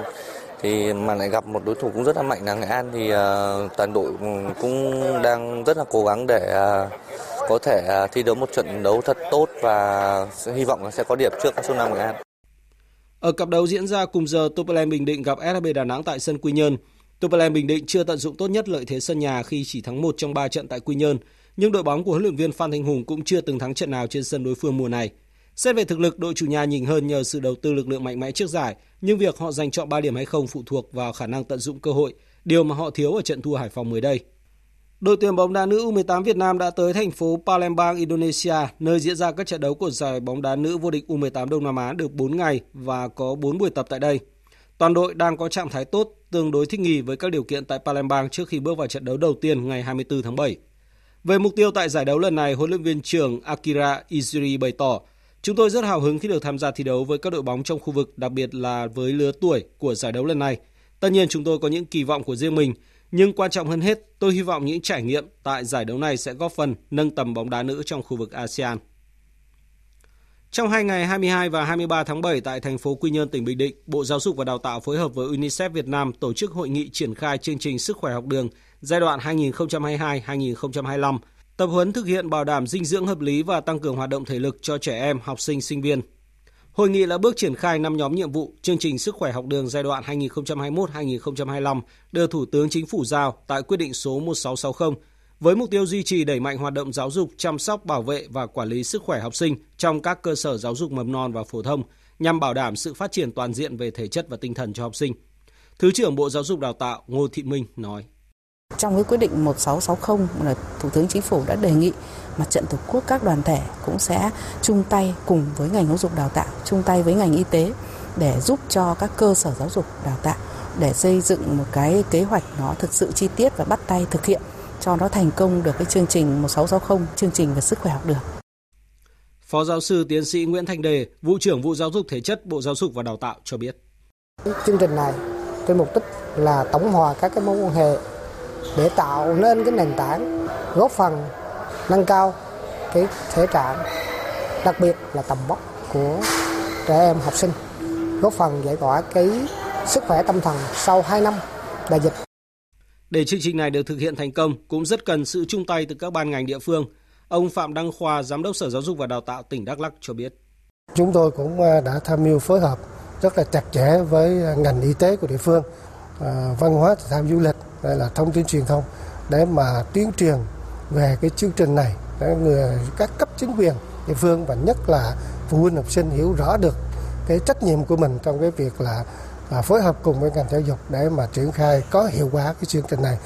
thì mà lại gặp một đối thủ cũng rất là mạnh là Nghệ An thì uh, toàn đội cũng đang rất là cố gắng để uh, có thể uh, thi đấu một trận đấu thật tốt và hy vọng là sẽ có điểm trước các Sông Nam Nghệ An. Ở cặp đấu diễn ra cùng giờ Topelem Bình Định gặp SHB Đà Nẵng tại sân Quy Nhơn. Topelem Bình Định chưa tận dụng tốt nhất lợi thế sân nhà khi chỉ thắng một trong ba trận tại Quy Nhơn, nhưng đội bóng của huấn luyện viên Phan Thanh Hùng cũng chưa từng thắng trận nào trên sân đối phương mùa này. Xét về thực lực, đội chủ nhà nhỉnh hơn nhờ sự đầu tư lực lượng mạnh mẽ trước giải, nhưng việc họ giành chọn 3 điểm hay không phụ thuộc vào khả năng tận dụng cơ hội, điều mà họ thiếu ở trận thua Hải Phòng mới đây. Đội tuyển bóng đá nữ U18 Việt Nam đã tới thành phố Palembang, Indonesia, nơi diễn ra các trận đấu của giải bóng đá nữ vô địch U18 Đông Nam Á được 4 ngày và có 4 buổi tập tại đây. Toàn đội đang có trạng thái tốt, tương đối thích nghi với các điều kiện tại Palembang trước khi bước vào trận đấu đầu tiên ngày 24 tháng 7. Về mục tiêu tại giải đấu lần này, huấn luyện viên trưởng Akira Izuri bày tỏ Chúng tôi rất hào hứng khi được tham gia thi đấu với các đội bóng trong khu vực, đặc biệt là với lứa tuổi của giải đấu lần này. Tất nhiên chúng tôi có những kỳ vọng của riêng mình, nhưng quan trọng hơn hết, tôi hy vọng những trải nghiệm tại giải đấu này sẽ góp phần nâng tầm bóng đá nữ trong khu vực ASEAN. Trong hai ngày 22 và 23 tháng 7 tại thành phố Quy Nhơn, tỉnh Bình Định, Bộ Giáo dục và Đào tạo phối hợp với UNICEF Việt Nam tổ chức hội nghị triển khai chương trình sức khỏe học đường giai đoạn 2022-2025, tập huấn thực hiện bảo đảm dinh dưỡng hợp lý và tăng cường hoạt động thể lực cho trẻ em, học sinh, sinh viên. Hội nghị là bước triển khai 5 nhóm nhiệm vụ chương trình sức khỏe học đường giai đoạn 2021-2025 được Thủ tướng Chính phủ giao tại quyết định số 1660 với mục tiêu duy trì đẩy mạnh hoạt động giáo dục, chăm sóc, bảo vệ và quản lý sức khỏe học sinh trong các cơ sở giáo dục mầm non và phổ thông nhằm bảo đảm sự phát triển toàn diện về thể chất và tinh thần cho học sinh. Thứ trưởng Bộ Giáo dục Đào tạo Ngô Thị Minh nói. Trong cái quyết định 1660 là Thủ tướng Chính phủ đã đề nghị mặt trận Tổ quốc các đoàn thể cũng sẽ chung tay cùng với ngành giáo dục đào tạo, chung tay với ngành y tế để giúp cho các cơ sở giáo dục đào tạo để xây dựng một cái kế hoạch nó thực sự chi tiết và bắt tay thực hiện cho nó thành công được cái chương trình 1660, chương trình về sức khỏe học đường. Phó giáo sư tiến sĩ Nguyễn Thành Đề, vụ trưởng vụ giáo dục thể chất Bộ Giáo dục và Đào tạo cho biết. Chương trình này cái mục đích là tổng hòa các cái mối quan hệ để tạo nên cái nền tảng góp phần nâng cao cái thể trạng đặc biệt là tầm vóc của trẻ em học sinh góp phần giải tỏa cái sức khỏe tâm thần sau 2 năm đại dịch để chương trình này được thực hiện thành công cũng rất cần sự chung tay từ các ban ngành địa phương. Ông Phạm Đăng Khoa, Giám đốc Sở Giáo dục và Đào tạo tỉnh Đắk Lắk cho biết. Chúng tôi cũng à, đã tham mưu phối hợp rất là chặt chẽ với à, ngành y tế của địa phương, à, văn hóa thể thao du lịch, đây là thông tin truyền thông để mà tuyên truyền về cái chương trình này để người các cấp chính quyền địa phương và nhất là phụ huynh học sinh hiểu rõ được cái trách nhiệm của mình trong cái việc là và phối hợp cùng với ngành giáo dục để mà triển khai có hiệu quả cái chương trình này.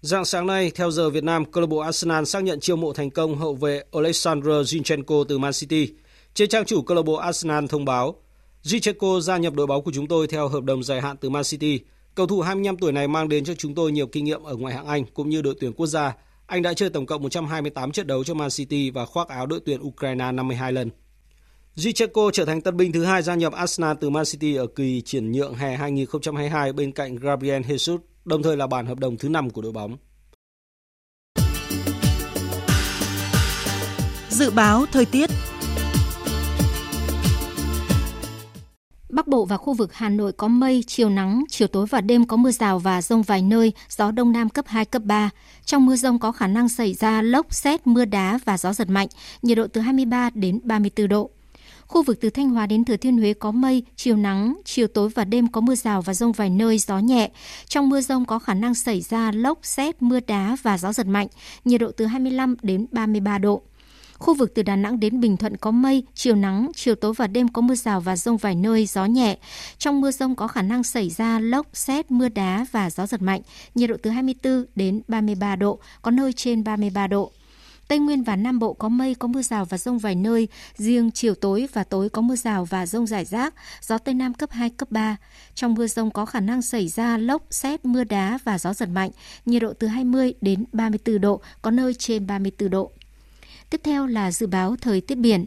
Dạng sáng nay, theo giờ Việt Nam, câu lạc bộ Arsenal xác nhận chiêu mộ thành công hậu vệ Alexander Zinchenko từ Man City. Trên trang chủ câu lạc bộ Arsenal thông báo, Zinchenko gia nhập đội bóng của chúng tôi theo hợp đồng dài hạn từ Man City. Cầu thủ 25 tuổi này mang đến cho chúng tôi nhiều kinh nghiệm ở ngoại hạng Anh cũng như đội tuyển quốc gia. Anh đã chơi tổng cộng 128 trận đấu cho Man City và khoác áo đội tuyển Ukraine 52 lần. Zicheko trở thành tân binh thứ hai gia nhập Arsenal từ Man City ở kỳ chuyển nhượng hè 2022 bên cạnh Gabriel Jesus, đồng thời là bản hợp đồng thứ 5 của đội bóng. Dự báo thời tiết Bắc Bộ và khu vực Hà Nội có mây, chiều nắng, chiều tối và đêm có mưa rào và rông vài nơi, gió đông nam cấp 2, cấp 3. Trong mưa rông có khả năng xảy ra lốc, xét, mưa đá và gió giật mạnh, nhiệt độ từ 23 đến 34 độ. Khu vực từ Thanh Hóa đến Thừa Thiên Huế có mây, chiều nắng, chiều tối và đêm có mưa rào và rông vài nơi, gió nhẹ. Trong mưa rông có khả năng xảy ra lốc, xét, mưa đá và gió giật mạnh, nhiệt độ từ 25 đến 33 độ. Khu vực từ Đà Nẵng đến Bình Thuận có mây, chiều nắng, chiều tối và đêm có mưa rào và rông vài nơi, gió nhẹ. Trong mưa rông có khả năng xảy ra lốc, xét, mưa đá và gió giật mạnh, nhiệt độ từ 24 đến 33 độ, có nơi trên 33 độ. Tây Nguyên và Nam Bộ có mây, có mưa rào và rông vài nơi. Riêng chiều tối và tối có mưa rào và rông rải rác, gió Tây Nam cấp 2, cấp 3. Trong mưa rông có khả năng xảy ra lốc, xét, mưa đá và gió giật mạnh, nhiệt độ từ 20 đến 34 độ, có nơi trên 34 độ. Tiếp theo là dự báo thời tiết biển.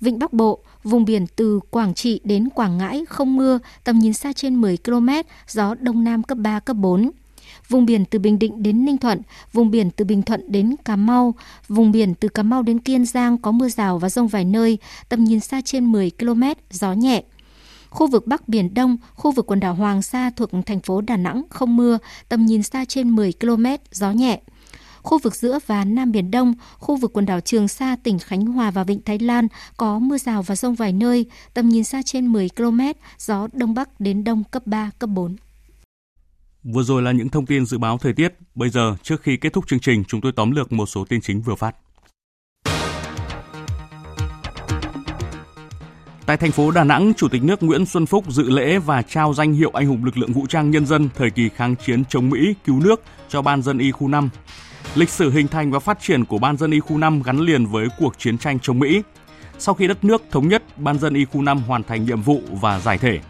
Vịnh Bắc Bộ, vùng biển từ Quảng Trị đến Quảng Ngãi không mưa, tầm nhìn xa trên 10 km, gió Đông Nam cấp 3, cấp 4 vùng biển từ Bình Định đến Ninh Thuận, vùng biển từ Bình Thuận đến Cà Mau, vùng biển từ Cà Mau đến Kiên Giang có mưa rào và rông vài nơi, tầm nhìn xa trên 10 km, gió nhẹ. Khu vực Bắc Biển Đông, khu vực quần đảo Hoàng Sa thuộc thành phố Đà Nẵng không mưa, tầm nhìn xa trên 10 km, gió nhẹ. Khu vực giữa và Nam Biển Đông, khu vực quần đảo Trường Sa, tỉnh Khánh Hòa và Vịnh Thái Lan có mưa rào và rông vài nơi, tầm nhìn xa trên 10 km, gió Đông Bắc đến Đông cấp 3, cấp 4. Vừa rồi là những thông tin dự báo thời tiết. Bây giờ, trước khi kết thúc chương trình, chúng tôi tóm lược một số tin chính vừa phát. Tại thành phố Đà Nẵng, Chủ tịch nước Nguyễn Xuân Phúc dự lễ và trao danh hiệu Anh hùng lực lượng vũ trang nhân dân thời kỳ kháng chiến chống Mỹ, cứu nước cho Ban dân y khu 5. Lịch sử hình thành và phát triển của Ban dân y khu 5 gắn liền với cuộc chiến tranh chống Mỹ. Sau khi đất nước thống nhất, Ban dân y khu 5 hoàn thành nhiệm vụ và giải thể.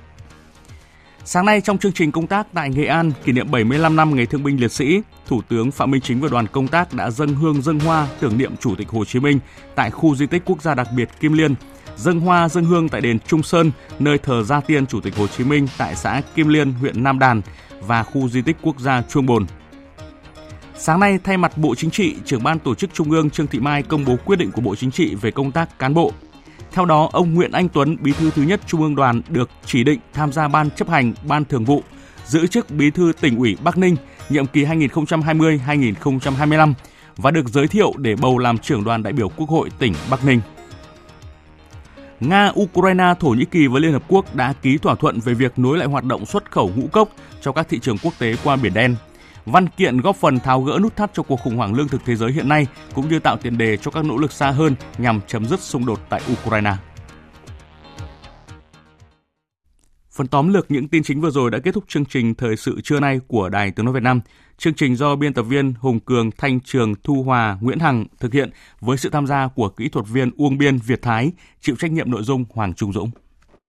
Sáng nay trong chương trình công tác tại Nghệ An kỷ niệm 75 năm Ngày Thương binh Liệt sĩ, Thủ tướng Phạm Minh Chính và đoàn công tác đã dâng hương dâng hoa tưởng niệm Chủ tịch Hồ Chí Minh tại khu di tích quốc gia đặc biệt Kim Liên, dâng hoa dâng hương tại đền Trung Sơn, nơi thờ gia tiên Chủ tịch Hồ Chí Minh tại xã Kim Liên, huyện Nam Đàn và khu di tích quốc gia Chuông Bồn. Sáng nay, thay mặt Bộ Chính trị, trưởng ban tổ chức Trung ương Trương Thị Mai công bố quyết định của Bộ Chính trị về công tác cán bộ. Theo đó, ông Nguyễn Anh Tuấn, bí thư thứ nhất Trung ương đoàn được chỉ định tham gia ban chấp hành, ban thường vụ, giữ chức bí thư tỉnh ủy Bắc Ninh nhiệm kỳ 2020-2025 và được giới thiệu để bầu làm trưởng đoàn đại biểu Quốc hội tỉnh Bắc Ninh. Nga, Ukraine, Thổ Nhĩ Kỳ và Liên Hợp Quốc đã ký thỏa thuận về việc nối lại hoạt động xuất khẩu ngũ cốc cho các thị trường quốc tế qua Biển Đen. Văn kiện góp phần tháo gỡ nút thắt cho cuộc khủng hoảng lương thực thế giới hiện nay cũng như tạo tiền đề cho các nỗ lực xa hơn nhằm chấm dứt xung đột tại Ukraine. Phần tóm lược những tin chính vừa rồi đã kết thúc chương trình Thời sự trưa nay của Đài Tiếng Nói Việt Nam. Chương trình do biên tập viên Hùng Cường, Thanh Trường, Thu Hòa, Nguyễn Hằng thực hiện với sự tham gia của kỹ thuật viên Uông Biên, Việt Thái, chịu trách nhiệm nội dung Hoàng Trung Dũng.